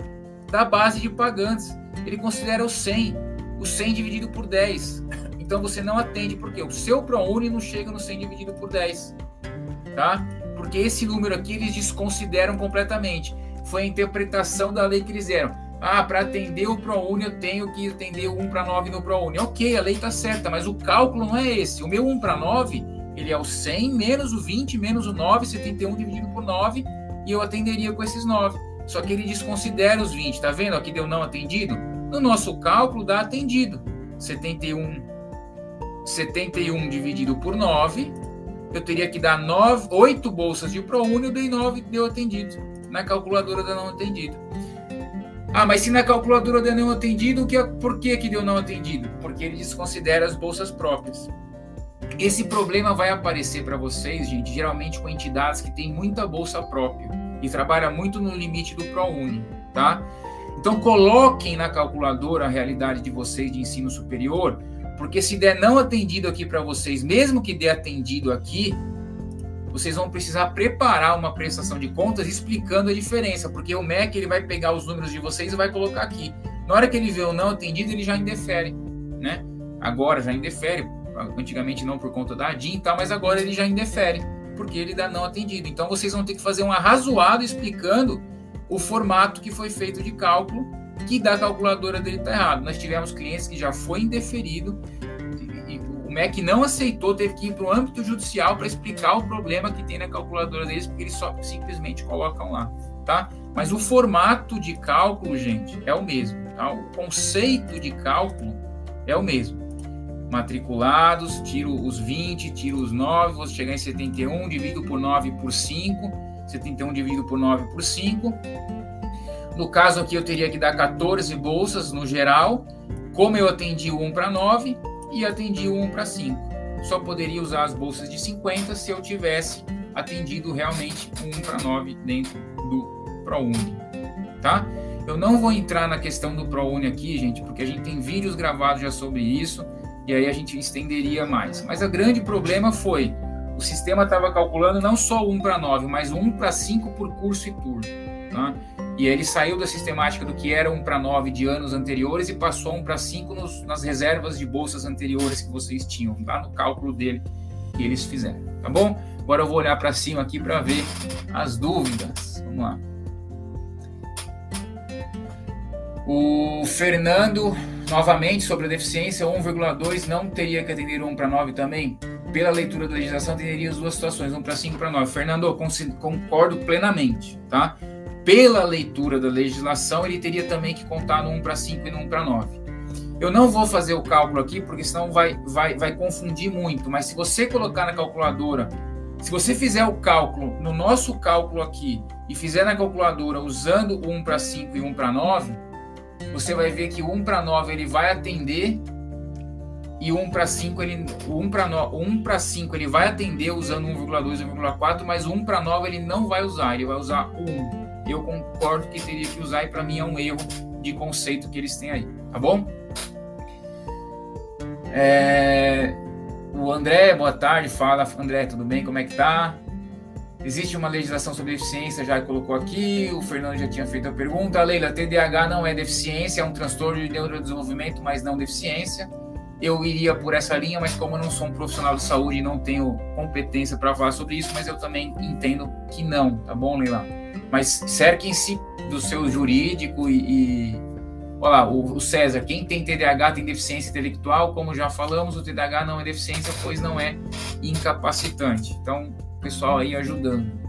da base de pagantes. Ele considera o 100, o 100 dividido por 10. Então você não atende, porque o seu ProUni não chega no 100 dividido por 10. Tá? Porque esse número aqui eles desconsideram completamente. Foi a interpretação da lei que eles deram. Ah, para atender o ProUni eu tenho que atender o 1 para 9 no ProUni. Ok, a lei está certa, mas o cálculo não é esse. O meu 1 para 9, ele é o 100 menos o 20 menos o 9, 71 dividido por 9, e eu atenderia com esses 9. Só que ele desconsidera os 20, tá vendo? Aqui deu não atendido. No nosso cálculo dá atendido. 71 71 dividido por 9, eu teria que dar 9, 8 bolsas de ProUni, eu dei 9, deu atendido. Na calculadora dá não atendido. Ah, mas se na calculadora deu não atendido, que, por que, que deu não atendido? Porque ele desconsidera as bolsas próprias. Esse problema vai aparecer para vocês, gente, geralmente com entidades que têm muita bolsa própria e trabalha muito no limite do ProUni, tá? Então coloquem na calculadora a realidade de vocês de ensino superior, porque se der não atendido aqui para vocês, mesmo que dê atendido aqui, vocês vão precisar preparar uma prestação de contas explicando a diferença, porque o MEC ele vai pegar os números de vocês e vai colocar aqui. Na hora que ele vê o não atendido, ele já indefere, né? Agora já indefere, antigamente não por conta da ADIM e tal, mas agora ele já indefere, porque ele dá não atendido. Então vocês vão ter que fazer um arrazoado explicando o formato que foi feito de cálculo, que da calculadora dele está errado. Nós tivemos clientes que já foi indeferido MEC não aceitou, teve que ir para o âmbito judicial para explicar o problema que tem na calculadora deles, porque eles só simplesmente colocam lá, tá? Mas o formato de cálculo, gente, é o mesmo, tá? O conceito de cálculo é o mesmo. Matriculados, tiro os 20, tiro os 9, vou chegar em 71, divido por 9 por 5, 71 dividido por 9 por 5. No caso aqui eu teria que dar 14 bolsas no geral, como eu atendi o 1 para 9, e atendi o 1 para 5. Só poderia usar as bolsas de 50 se eu tivesse atendido realmente o 1 para 9 dentro do ProUni, tá? Eu não vou entrar na questão do ProUni aqui, gente, porque a gente tem vídeos gravados já sobre isso e aí a gente estenderia mais. Mas o grande problema foi o sistema estava calculando não só 1 para 9, mas 1 para 5 por curso e turno, tá? E ele saiu da sistemática do que era 1 para 9 de anos anteriores e passou 1 para 5 nos, nas reservas de bolsas anteriores que vocês tinham, lá no cálculo dele que eles fizeram, tá bom? Agora eu vou olhar para cima aqui para ver as dúvidas. Vamos lá. O Fernando, novamente, sobre a deficiência, 1,2 não teria que atender 1 para 9 também? pela leitura da legislação, teria as duas situações, 1 para 5 para 9. Fernando, concordo plenamente, tá? Pela leitura da legislação, ele teria também que contar no 1 para 5 e no 1 para 9. Eu não vou fazer o cálculo aqui, porque senão vai, vai, vai confundir muito, mas se você colocar na calculadora, se você fizer o cálculo no nosso cálculo aqui e fizer na calculadora usando o 1 para 5 e 1 para 9, você vai ver que o 1 para 9 ele vai atender e 1 para 5 ele o 1 para 1 para 5 ele vai atender usando 1,2 e 1,4, mas o 1 para 9 ele não vai usar, ele vai usar o 1. Eu concordo que teria que usar e para mim é um erro de conceito que eles têm aí, tá bom? É, o André, boa tarde, fala André, tudo bem? Como é que tá? Existe uma legislação sobre deficiência, já colocou aqui, o Fernando já tinha feito a pergunta. Leila, TDAH não é deficiência, é um transtorno de neurodesenvolvimento, mas não deficiência eu iria por essa linha, mas como eu não sou um profissional de saúde e não tenho competência para falar sobre isso, mas eu também entendo que não, tá bom, Leila? Mas cerquem-se do seu jurídico e, e olha lá, o, o, César, quem tem TDAH tem deficiência intelectual, como já falamos, o TDAH não é deficiência, pois não é incapacitante. Então, pessoal aí ajudando.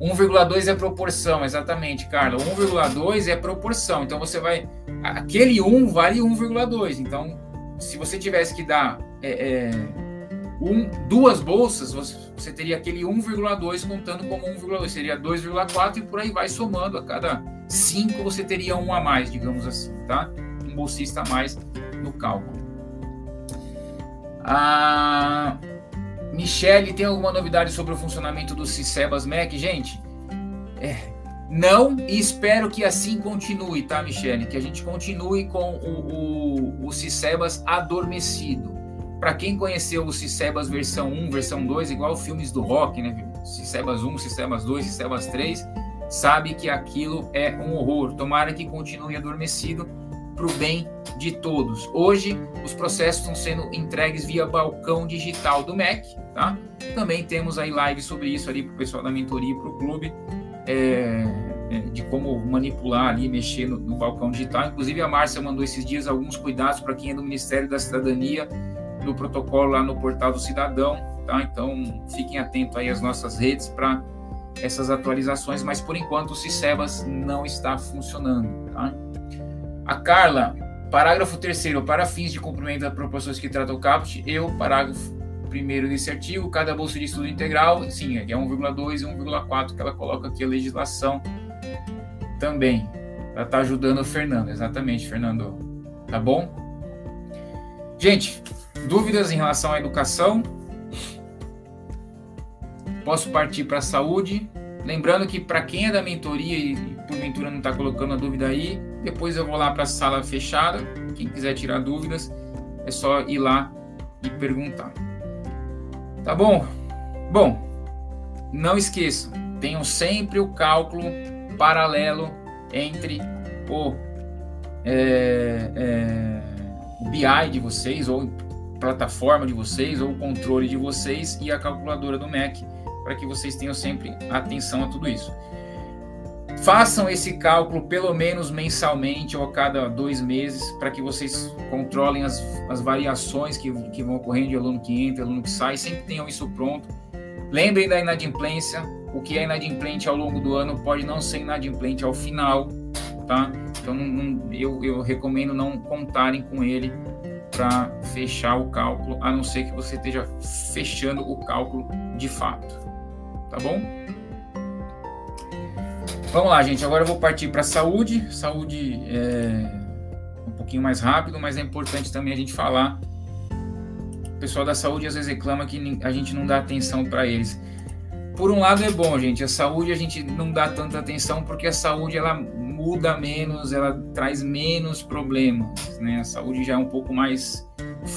1,2 é proporção, exatamente, Carla. 1,2 é proporção. Então você vai. Aquele 1 vale 1,2. Então se você tivesse que dar é, é, um, duas bolsas, você, você teria aquele 1,2 contando como 1,2, seria 2,4 e por aí vai somando. A cada 5 você teria um a mais, digamos assim, tá? Um bolsista a mais no cálculo. A Michele, tem alguma novidade sobre o funcionamento do Cicebas Mac? Gente, é, não, e espero que assim continue, tá, Michele? Que a gente continue com o, o, o Cicebas adormecido. Para quem conheceu o Cicebas versão 1, versão 2, igual filmes do rock, né? Cicebas 1, Cicebas 2, Cicebas 3, sabe que aquilo é um horror. Tomara que continue adormecido para o bem de todos. Hoje, os processos estão sendo entregues via balcão digital do MEC, tá? Também temos aí live sobre isso ali para o pessoal da mentoria e para o clube é, é, de como manipular ali, mexer no, no balcão digital. Inclusive, a Márcia mandou esses dias alguns cuidados para quem é do Ministério da Cidadania, do protocolo lá no portal do cidadão, tá? Então, fiquem atentos aí às nossas redes para essas atualizações, mas por enquanto o Cicebas não está funcionando, tá? A Carla, parágrafo terceiro, para fins de cumprimento das proporções que trata o CAPT, eu, parágrafo primeiro desse artigo, cada bolsa de estudo integral, sim, é 1,2 e 1,4 que ela coloca aqui a legislação também. Ela está ajudando o Fernando, exatamente, Fernando. Tá bom? Gente, dúvidas em relação à educação? Posso partir para a saúde. Lembrando que para quem é da mentoria e porventura não está colocando a dúvida aí, depois eu vou lá para a sala fechada. Quem quiser tirar dúvidas, é só ir lá e perguntar. Tá bom? Bom, não esqueçam, tenham sempre o cálculo paralelo entre o, é, é, BI de vocês, ou plataforma de vocês, ou controle de vocês e a calculadora do Mac, para que vocês tenham sempre atenção a tudo isso. Façam esse cálculo pelo menos mensalmente ou a cada dois meses, para que vocês controlem as, as variações que, que vão ocorrendo de aluno que entra, aluno que sai, sempre tenham isso pronto. Lembrem da inadimplência, o que é inadimplente ao longo do ano pode não ser inadimplente ao final, tá? Então não, não, eu, eu recomendo não contarem com ele para fechar o cálculo, a não ser que você esteja fechando o cálculo de fato, tá bom? Vamos lá, gente. Agora eu vou partir para saúde. Saúde é um pouquinho mais rápido, mas é importante também a gente falar. O pessoal da saúde às vezes reclama que a gente não dá atenção para eles. Por um lado é bom, gente. A saúde a gente não dá tanta atenção porque a saúde ela muda menos, ela traz menos problemas, né? A saúde já é um pouco mais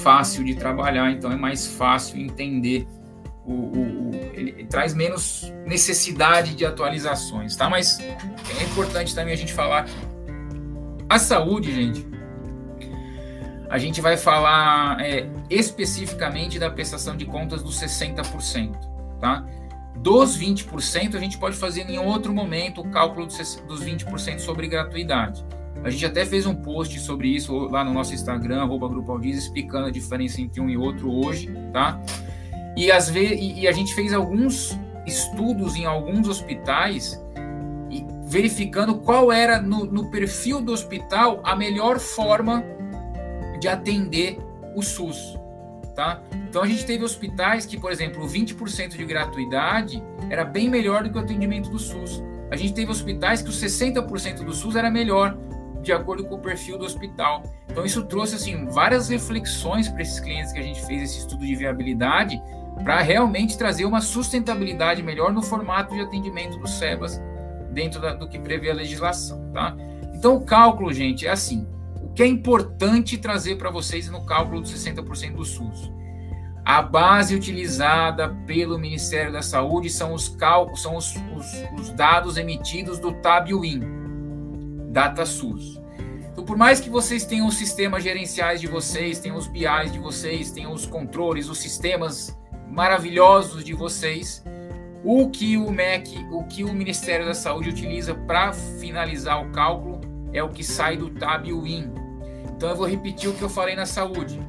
fácil de trabalhar, então é mais fácil entender o, o, o ele traz menos necessidade de atualizações, tá? Mas é importante também a gente falar. A saúde, gente, a gente vai falar é, especificamente da prestação de contas dos 60%, tá? Dos 20%, a gente pode fazer em outro momento o cálculo dos 20% sobre gratuidade. A gente até fez um post sobre isso lá no nosso Instagram, arroba Grupo Aldiz, explicando a diferença entre um e outro hoje, tá? E, às vezes, e, a gente fez alguns estudos em alguns hospitais verificando qual era no, no, perfil do hospital a melhor forma de atender o SUS. Tá? Então a gente teve hospitais que, por exemplo, 20% de gratuidade era bem melhor do que o atendimento do SUS. A gente teve hospitais que o 60% do SUS era melhor, de acordo com o perfil do hospital. Então isso trouxe assim várias reflexões para esses clientes que a gente fez esse estudo de viabilidade para realmente trazer uma sustentabilidade melhor no formato de atendimento do SEBAS dentro da, do que prevê a legislação, tá? Então o cálculo, gente, é assim. Que é importante trazer para vocês no cálculo dos 60% do SUS? A base utilizada pelo Ministério da Saúde são os cálculos, são os, os, os dados emitidos do TabWin, DataSUS. Então, por mais que vocês tenham os sistemas gerenciais de vocês, tenham os BIs de vocês, tenham os controles, os sistemas maravilhosos de vocês, o que o MEC, o que o Ministério da Saúde utiliza para finalizar o cálculo é o que sai do TAB-WIN. Então eu vou repetir o que eu falei na saúde.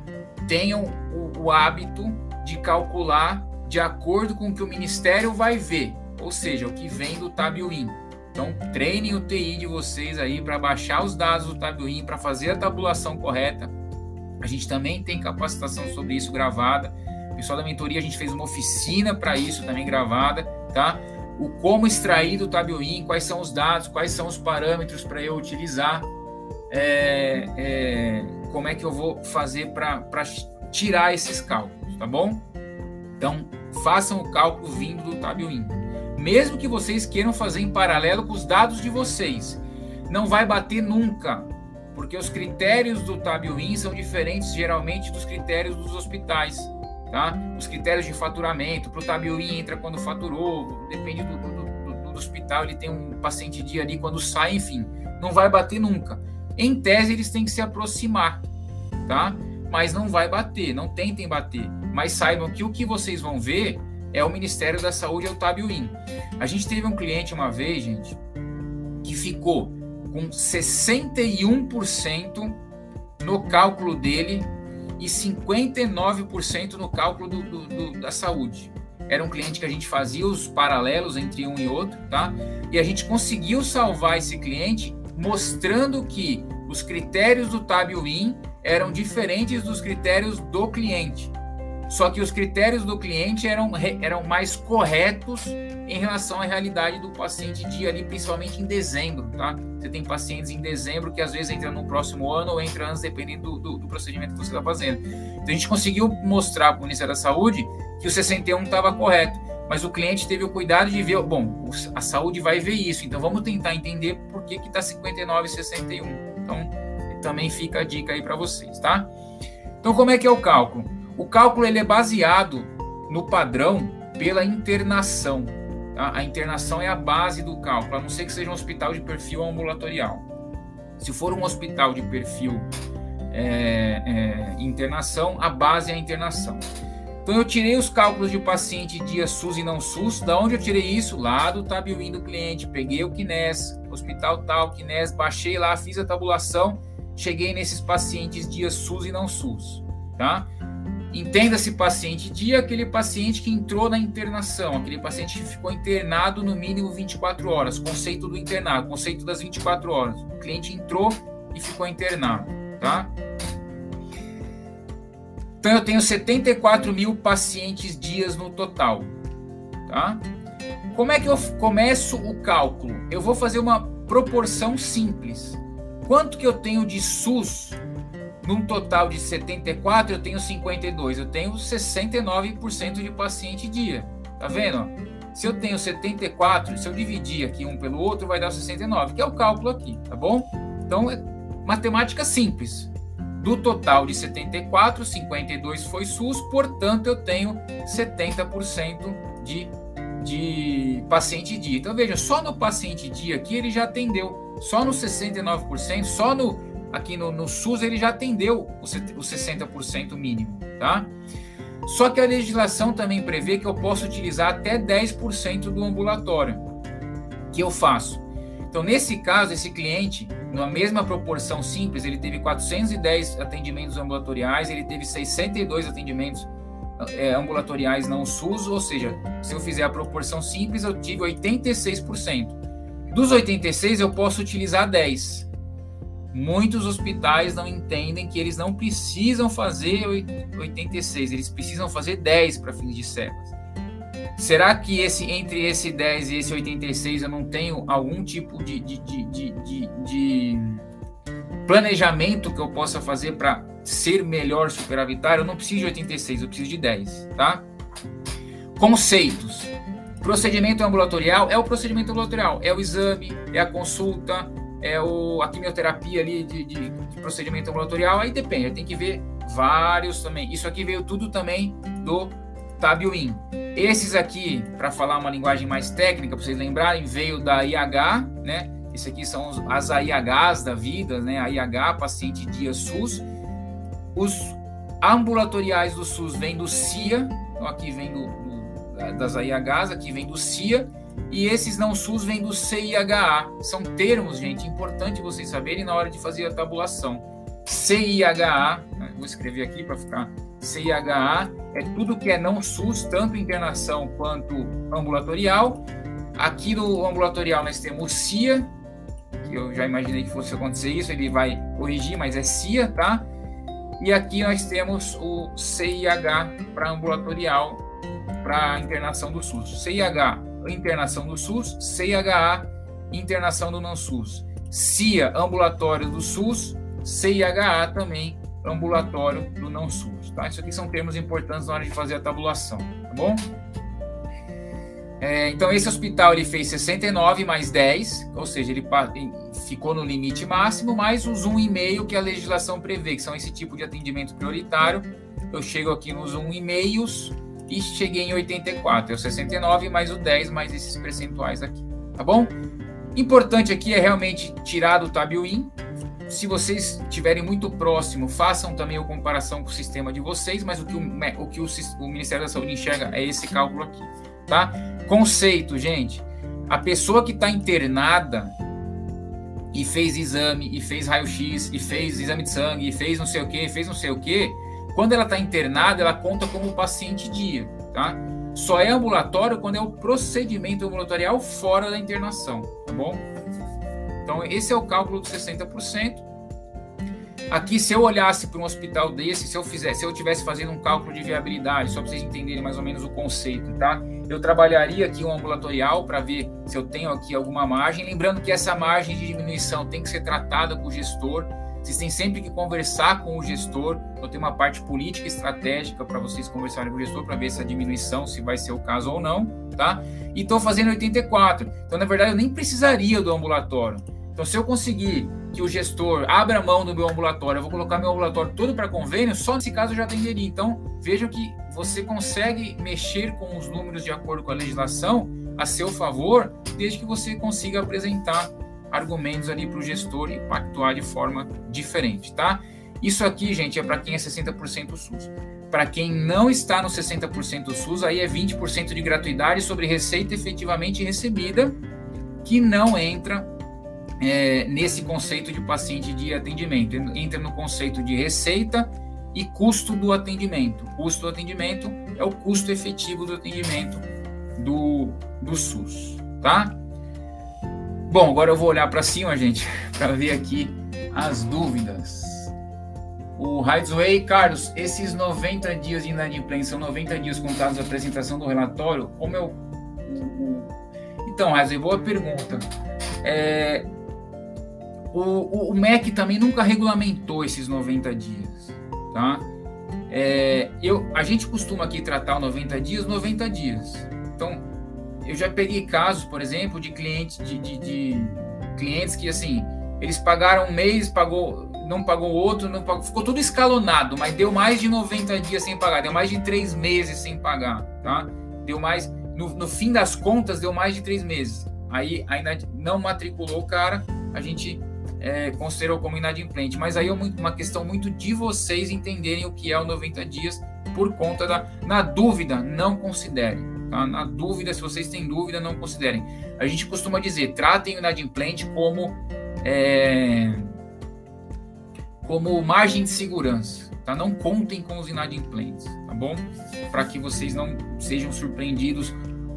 Tenham o, o hábito de calcular de acordo com o que o Ministério vai ver, ou seja, o que vem do TAB-WIN. Então treinem o TI de vocês aí para baixar os dados do TAB-WIN, para fazer a tabulação correta. A gente também tem capacitação sobre isso gravada pessoal da mentoria, a gente fez uma oficina para isso também gravada, tá? O como extrair do Tabioin, quais são os dados, quais são os parâmetros para eu utilizar, é, é, como é que eu vou fazer para tirar esses cálculos, tá bom? Então, façam o cálculo vindo do Tabioin. Mesmo que vocês queiram fazer em paralelo com os dados de vocês, não vai bater nunca, porque os critérios do Tabioin são diferentes geralmente dos critérios dos hospitais. Tá? Os critérios de faturamento, para o TABUI entra quando faturou, depende do, do, do, do, hospital, ele tem um paciente dia ali quando sai, enfim, não vai bater nunca. Em tese, eles têm que se aproximar, tá? Mas não vai bater, não tentem bater. Mas saibam que o que vocês vão ver é o Ministério da Saúde, é o TABUIN. A gente teve um cliente uma vez, gente, que ficou com 61% no cálculo dele e 59% no cálculo do, do, do, da saúde. Era um cliente que a gente fazia os paralelos entre um e outro, tá? E a gente conseguiu salvar esse cliente mostrando que os critérios do TabWin eram diferentes dos critérios do cliente. Só que os critérios do cliente eram, eram mais corretos em relação à realidade do paciente dia ali, principalmente em dezembro, tá? Você tem pacientes em dezembro que às vezes entram no próximo ano ou entram antes, dependendo do, do, do procedimento que você está fazendo. Então a gente conseguiu mostrar para o Ministério da Saúde que o 61 estava correto, mas o cliente teve o cuidado de ver, bom, a saúde vai ver isso, então vamos tentar entender por que está 59 e 61. Então também fica a dica aí para vocês, tá? Então como é que é o cálculo? O cálculo ele é baseado no padrão pela internação. Tá? A internação é a base do cálculo, a não ser que seja um hospital de perfil ambulatorial. Se for um hospital de perfil é, é, internação, a base é a internação. Então eu tirei os cálculos de paciente dia SUS e não SUS. Da onde eu tirei isso? Lá do Tabuin do cliente. Peguei o KINES, hospital tal, KINES, baixei lá, fiz a tabulação, cheguei nesses pacientes dia SUS e não SUS, tá? Entenda-se paciente dia aquele paciente que entrou na internação, aquele paciente que ficou internado no mínimo 24 horas, conceito do internado, conceito das 24 horas. O cliente entrou e ficou internado, tá? Então eu tenho 74 mil pacientes dias no total, tá? Como é que eu começo o cálculo? Eu vou fazer uma proporção simples. Quanto que eu tenho de SUS num total de 74, eu tenho 52. Eu tenho 69% de paciente dia. Tá vendo? Se eu tenho 74, se eu dividir aqui um pelo outro, vai dar 69, que é o cálculo aqui, tá bom? Então, é matemática simples. Do total de 74, 52 foi SUS, portanto, eu tenho 70% de, de paciente dia. Então, veja, só no paciente dia aqui ele já atendeu. Só no 69%, só no aqui no, no SUS ele já atendeu o 60% mínimo, tá? Só que a legislação também prevê que eu posso utilizar até 10% do ambulatório. Que eu faço? Então, nesse caso, esse cliente, na mesma proporção simples, ele teve 410 atendimentos ambulatoriais, ele teve 62 atendimentos é, ambulatoriais não SUS, ou seja, se eu fizer a proporção simples, eu tive 86%. Dos 86, eu posso utilizar 10. Muitos hospitais não entendem que eles não precisam fazer 86, eles precisam fazer 10 para fins de cepas. Será que esse entre esse 10 e esse 86 eu não tenho algum tipo de, de, de, de, de planejamento que eu possa fazer para ser melhor superavitário? Eu não preciso de 86, eu preciso de 10, tá? Conceitos. Procedimento ambulatorial é o procedimento ambulatorial, é o exame, é a consulta, é o, a quimioterapia ali de, de, de procedimento ambulatorial, aí depende, tem que ver vários também. Isso aqui veio tudo também do Tabuin. Esses aqui, para falar uma linguagem mais técnica, para vocês lembrarem, veio da IH, né? Esse aqui são as AIHs da vida, né? A IH, paciente dia SUS. Os ambulatoriais do SUS vêm do CIA, então aqui vem do, do, das AIHs, aqui vem do CIA, e esses não SUS vêm do CIHA. São termos, gente, importante vocês saberem na hora de fazer a tabulação. CIHA, né? vou escrever aqui para ficar CIHA, é tudo que é não SUS, tanto internação quanto ambulatorial. Aqui no ambulatorial nós temos CIA, que eu já imaginei que fosse acontecer isso, ele vai corrigir, mas é CIA, tá? E aqui nós temos o CIH para ambulatorial, para internação do SUS. CIH, internação do SUS, CIHA, internação do não SUS. CIA, ambulatório do SUS, CIHA também, ambulatório do não SUS. Tá? Isso aqui são termos importantes na hora de fazer a tabulação, tá bom? É, então, esse hospital ele fez 69 mais 10, ou seja, ele ficou no limite máximo, mais os 1,5 que a legislação prevê, que são esse tipo de atendimento prioritário. Eu chego aqui nos 1,5 e cheguei em 84. É o 69 mais o 10 mais esses percentuais aqui, tá bom? Importante aqui é realmente tirar do Tabuin. Se vocês estiverem muito próximo, façam também a comparação com o sistema de vocês, mas o que o, o, que o, o Ministério da Saúde enxerga é esse cálculo aqui, tá? Conceito, gente. A pessoa que está internada e fez exame, e fez raio-x, e fez exame de sangue, e fez não sei o que, fez não sei o que, quando ela está internada, ela conta como paciente dia, tá? Só é ambulatório quando é o procedimento ambulatorial fora da internação, tá bom? Então, esse é o cálculo dos 60%. Aqui, se eu olhasse para um hospital desse, se eu fizesse, se eu tivesse fazendo um cálculo de viabilidade, só para vocês entenderem mais ou menos o conceito, tá? Eu trabalharia aqui um ambulatorial para ver se eu tenho aqui alguma margem. Lembrando que essa margem de diminuição tem que ser tratada com o gestor. Vocês têm sempre que conversar com o gestor. Eu tenho uma parte política estratégica para vocês conversarem com o gestor para ver essa diminuição, se vai ser o caso ou não, tá? E estou fazendo 84. Então, na verdade, eu nem precisaria do ambulatório. Então, se eu conseguir que o gestor abra mão do meu ambulatório, eu vou colocar meu ambulatório todo para convênio, só nesse caso eu já atenderia. Então, vejam que você consegue mexer com os números de acordo com a legislação a seu favor, desde que você consiga apresentar argumentos ali para o gestor e pactuar de forma diferente, tá? Isso aqui, gente, é para quem é 60% SUS. Para quem não está no 60% SUS, aí é 20% de gratuidade sobre receita efetivamente recebida, que não entra é, nesse conceito de paciente de atendimento. Entra no conceito de receita e custo do atendimento. Custo do atendimento é o custo efetivo do atendimento do, do SUS, tá? Bom, agora eu vou olhar para cima, gente, para ver aqui as dúvidas. O Highway, Carlos, esses 90 dias de inadimplência são 90 dias contados da apresentação do relatório? Como eu. Então, Highway, boa pergunta. É, o, o, o, MEC também nunca regulamentou esses 90 dias, tá? É, eu, a gente costuma aqui tratar 90 dias, 90 dias. Então, eu já peguei casos, por exemplo, de clientes de, de, de, clientes que assim eles pagaram um mês, pagou, não pagou outro, não pagou, ficou tudo escalonado, mas deu mais de 90 dias sem pagar, deu mais de três meses sem pagar, tá? Deu mais, no, no fim das contas, deu mais de três meses. Aí ainda não matriculou o cara, a gente é, considerou como inadimplente. Mas aí é uma questão muito de vocês entenderem o que é o 90 dias por conta da. Na dúvida, não considerem. Tá? Na dúvida, se vocês têm dúvida, não considerem. A gente costuma dizer, tratem o inadimplente como, é, como margem de segurança. tá? Não contem com os inadimplentes, tá bom? Para que vocês não sejam surpreendidos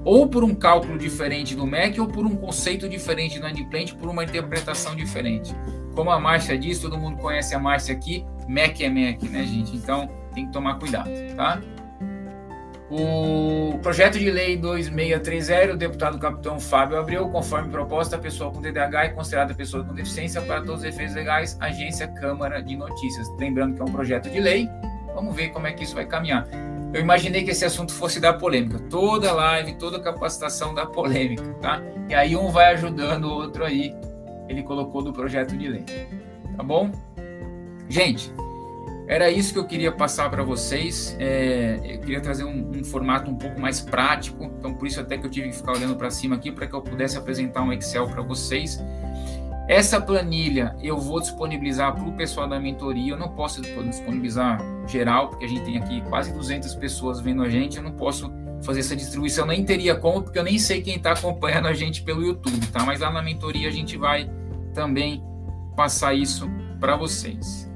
ou por um cálculo diferente do MEC ou por um conceito diferente do inadimplente, por uma interpretação diferente. Como a Márcia diz, todo mundo conhece a Márcia aqui, MEC é MEC, né, gente? Então tem que tomar cuidado, tá? O projeto de lei 2630, o deputado capitão Fábio Abreu, conforme proposta, a pessoa com TDAH é considerada pessoa com deficiência para todos os efeitos legais, agência Câmara de Notícias. Lembrando que é um projeto de lei, vamos ver como é que isso vai caminhar. Eu imaginei que esse assunto fosse dar polêmica. Toda live, toda capacitação dá polêmica, tá? E aí um vai ajudando o outro aí. Ele colocou do projeto de lei. Tá bom? Gente, era isso que eu queria passar para vocês. É, eu queria trazer um, um, formato um pouco mais prático, então por isso até que eu tive que ficar olhando para cima aqui para que eu pudesse apresentar um Excel para vocês. Essa planilha eu vou disponibilizar para o pessoal da mentoria. Eu não posso disponibilizar geral, porque a gente tem aqui quase 200 pessoas vendo a gente. Eu não posso fazer essa distribuição, nem teria como, porque eu nem sei quem está acompanhando a gente pelo YouTube, tá? Mas lá na mentoria a gente vai também passar isso para vocês.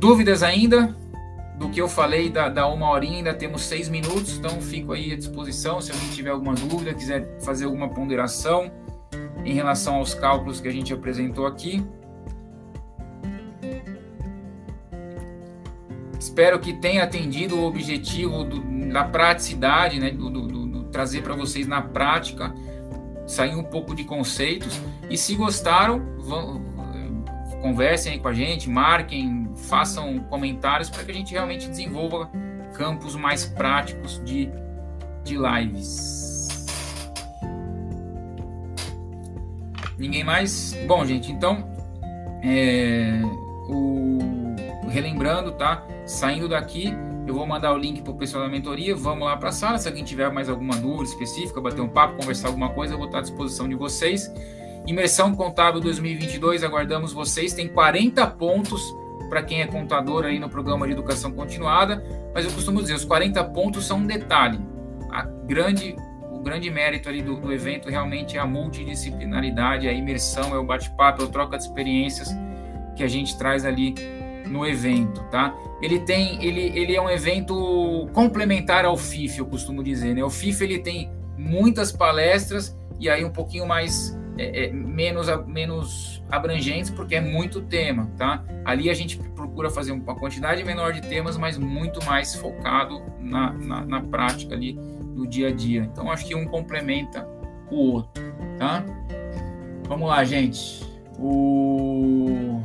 Dúvidas ainda do que eu falei da, da uma horinha? Ainda temos seis minutos, então fico aí à disposição. Se alguém tiver alguma dúvida, quiser fazer alguma ponderação em relação aos cálculos que a gente apresentou aqui. Espero que tenha atendido o objetivo do, da praticidade, né, do, do, do trazer para vocês na prática, sair um pouco de conceitos. E se gostaram, vão, conversem aí com a gente, marquem, façam comentários para que a gente realmente desenvolva campos mais práticos de, de lives. Ninguém mais? Bom, gente, então, é, o, relembrando, tá? Saindo daqui, eu vou mandar o link para o pessoal da mentoria. Vamos lá para a sala. Se alguém tiver mais alguma dúvida específica, bater um papo, conversar alguma coisa, eu vou estar à disposição de vocês. Imersão Contábil 2022, aguardamos vocês. Tem 40 pontos para quem é contador aí no programa de educação continuada, mas eu costumo dizer, os 40 pontos são um detalhe. A grande, grande mérito ali do, do evento realmente é a multidisciplinaridade, a imersão, é o bate-papo, é a troca de experiências que a gente traz ali no evento, tá? Ele tem, ele, ele é um evento complementar ao FIF, eu costumo dizer, né? O FIF ele tem muitas palestras e aí um pouquinho mais é, é, menos, menos abrangentes, porque é muito tema, tá? Ali a gente procura fazer uma quantidade menor de temas, mas muito mais focado na, na, na prática ali do dia a dia. Então acho que um complementa o outro, tá? Vamos lá, gente. O,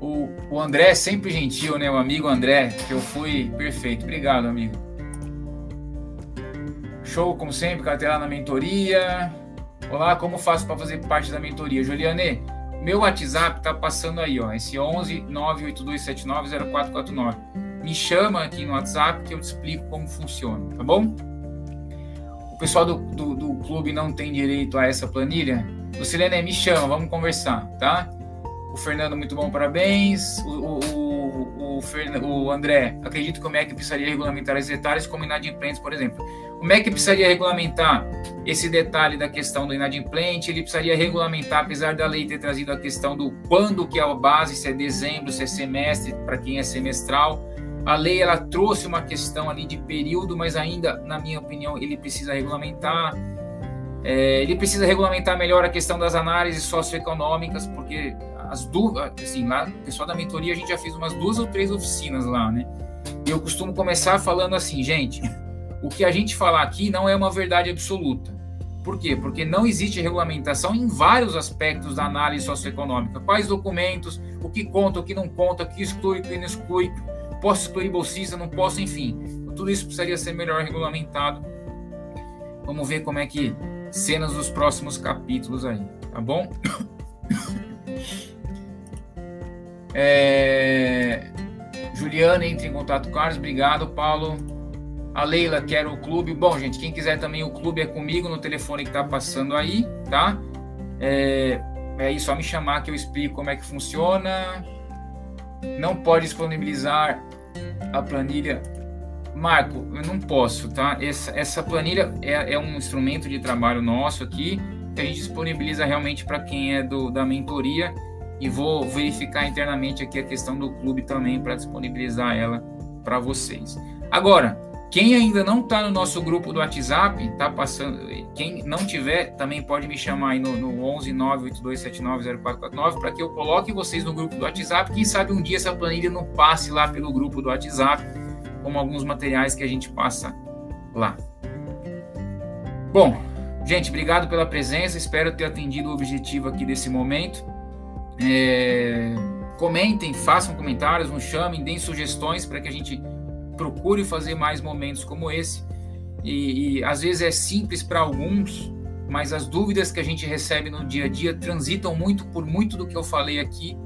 o, o André é sempre gentil, né? O amigo André, que eu fui perfeito. Obrigado, amigo. Show, como sempre, cartela na mentoria. Olá, como faço para fazer parte da mentoria? Juliane, meu WhatsApp tá passando aí, ó, esse 11 982790449. Me chama aqui no WhatsApp que eu te explico como funciona, tá bom? O pessoal do, do, do clube não tem direito a essa planilha? Lucilene, me chama, vamos conversar, tá? O Fernando, muito bom, parabéns. O, o, o, o, André, acredito que o MEC precisaria regulamentar esses detalhes como inadimplentes, por exemplo. O MEC precisaria regulamentar esse detalhe da questão do inadimplente, ele precisaria regulamentar, apesar da lei ter trazido a questão do quando que é a base, se é dezembro, se é semestre, para quem é semestral. A lei ela trouxe uma questão ali de período, mas ainda, na minha opinião, ele precisa regulamentar. É, ele precisa regulamentar melhor a questão das análises socioeconômicas, porque as duas, assim, lá, o pessoal da mentoria, a gente já fez umas duas ou três oficinas lá, né? E eu costumo começar falando assim, gente, o que a gente falar aqui não é uma verdade absoluta. Por quê? Porque não existe regulamentação em vários aspectos da análise socioeconômica. Quais documentos, o que conta, o que não conta, o que exclui, o que não exclui, posso excluir bolsista, não posso, enfim. Tudo isso precisaria ser melhor regulamentado. Vamos ver como é que cenas dos próximos capítulos aí, tá bom? É... Juliana, entre em contato com Carlos. Obrigado, Paulo. A Leila quer o clube. Bom, gente, quem quiser também o clube é comigo no telefone que está passando aí, tá? É, é isso, só me chamar que eu explico como é que funciona. Não pode disponibilizar a planilha. Marco, eu não posso, tá? Essa, essa planilha é, é um instrumento de trabalho nosso aqui que a gente disponibiliza realmente para quem é do, da mentoria e vou verificar internamente aqui a questão do clube também para disponibilizar ela para vocês. Agora, quem ainda não está no nosso grupo do WhatsApp, tá passando. Quem não tiver, também pode me chamar aí no, no 11 982790449 para que eu coloque vocês no grupo do WhatsApp. Quem sabe um dia essa planilha não passe lá pelo grupo do WhatsApp, como alguns materiais que a gente passa lá. Bom, gente, obrigado pela presença. Espero ter atendido o objetivo aqui desse momento. É... Comentem, façam comentários, nos chamem, deem sugestões para que a gente procure fazer mais momentos como esse. E, e às vezes é simples para alguns, mas as dúvidas que a gente recebe no dia a dia transitam muito por muito do que eu falei aqui.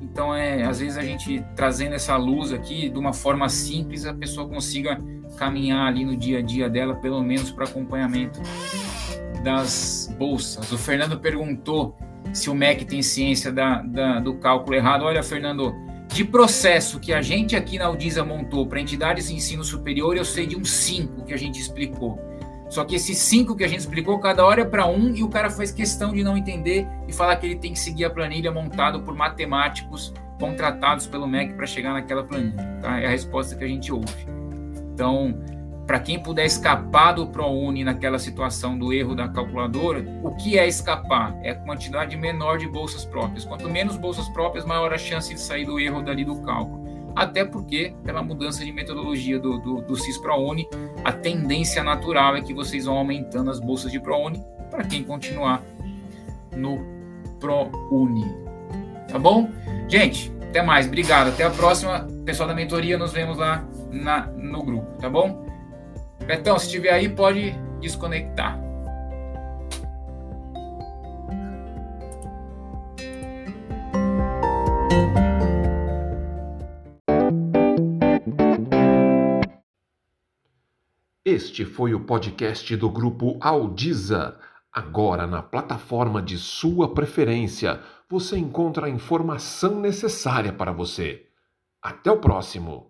Então, é, às vezes a gente trazendo essa luz aqui de uma forma simples, a pessoa consiga caminhar ali no dia a dia dela, pelo menos para acompanhamento das bolsas. O Fernando perguntou se o MEC tem ciência da, da, do cálculo errado. Olha, Fernando, de processo que a gente aqui na Udisa montou para entidades de ensino superior, eu sei de uns cinco que a gente explicou. Só que esses cinco que a gente explicou, cada hora é para um e o cara faz questão de não entender e falar que ele tem que seguir a planilha montada por matemáticos contratados pelo MEC para chegar naquela planilha. Tá? É a resposta que a gente ouve. Então, para quem puder escapar do ProUni naquela situação do erro da calculadora, o que é escapar? É a quantidade menor de bolsas próprias. Quanto menos bolsas próprias, maior a chance de sair do erro dali do cálculo. Até porque, pela mudança de metodologia do, do, do CIS ProUni, a tendência natural é que vocês vão aumentando as bolsas de ProUni para quem continuar no ProUni. Tá bom? Gente, até mais. Obrigado. Até a próxima. Pessoal da mentoria, nos vemos lá na, no grupo. Tá bom? Betão, se estiver aí, pode desconectar. Este foi o podcast do grupo Aldiza. Agora, na plataforma de sua preferência, você encontra a informação necessária para você. Até o próximo!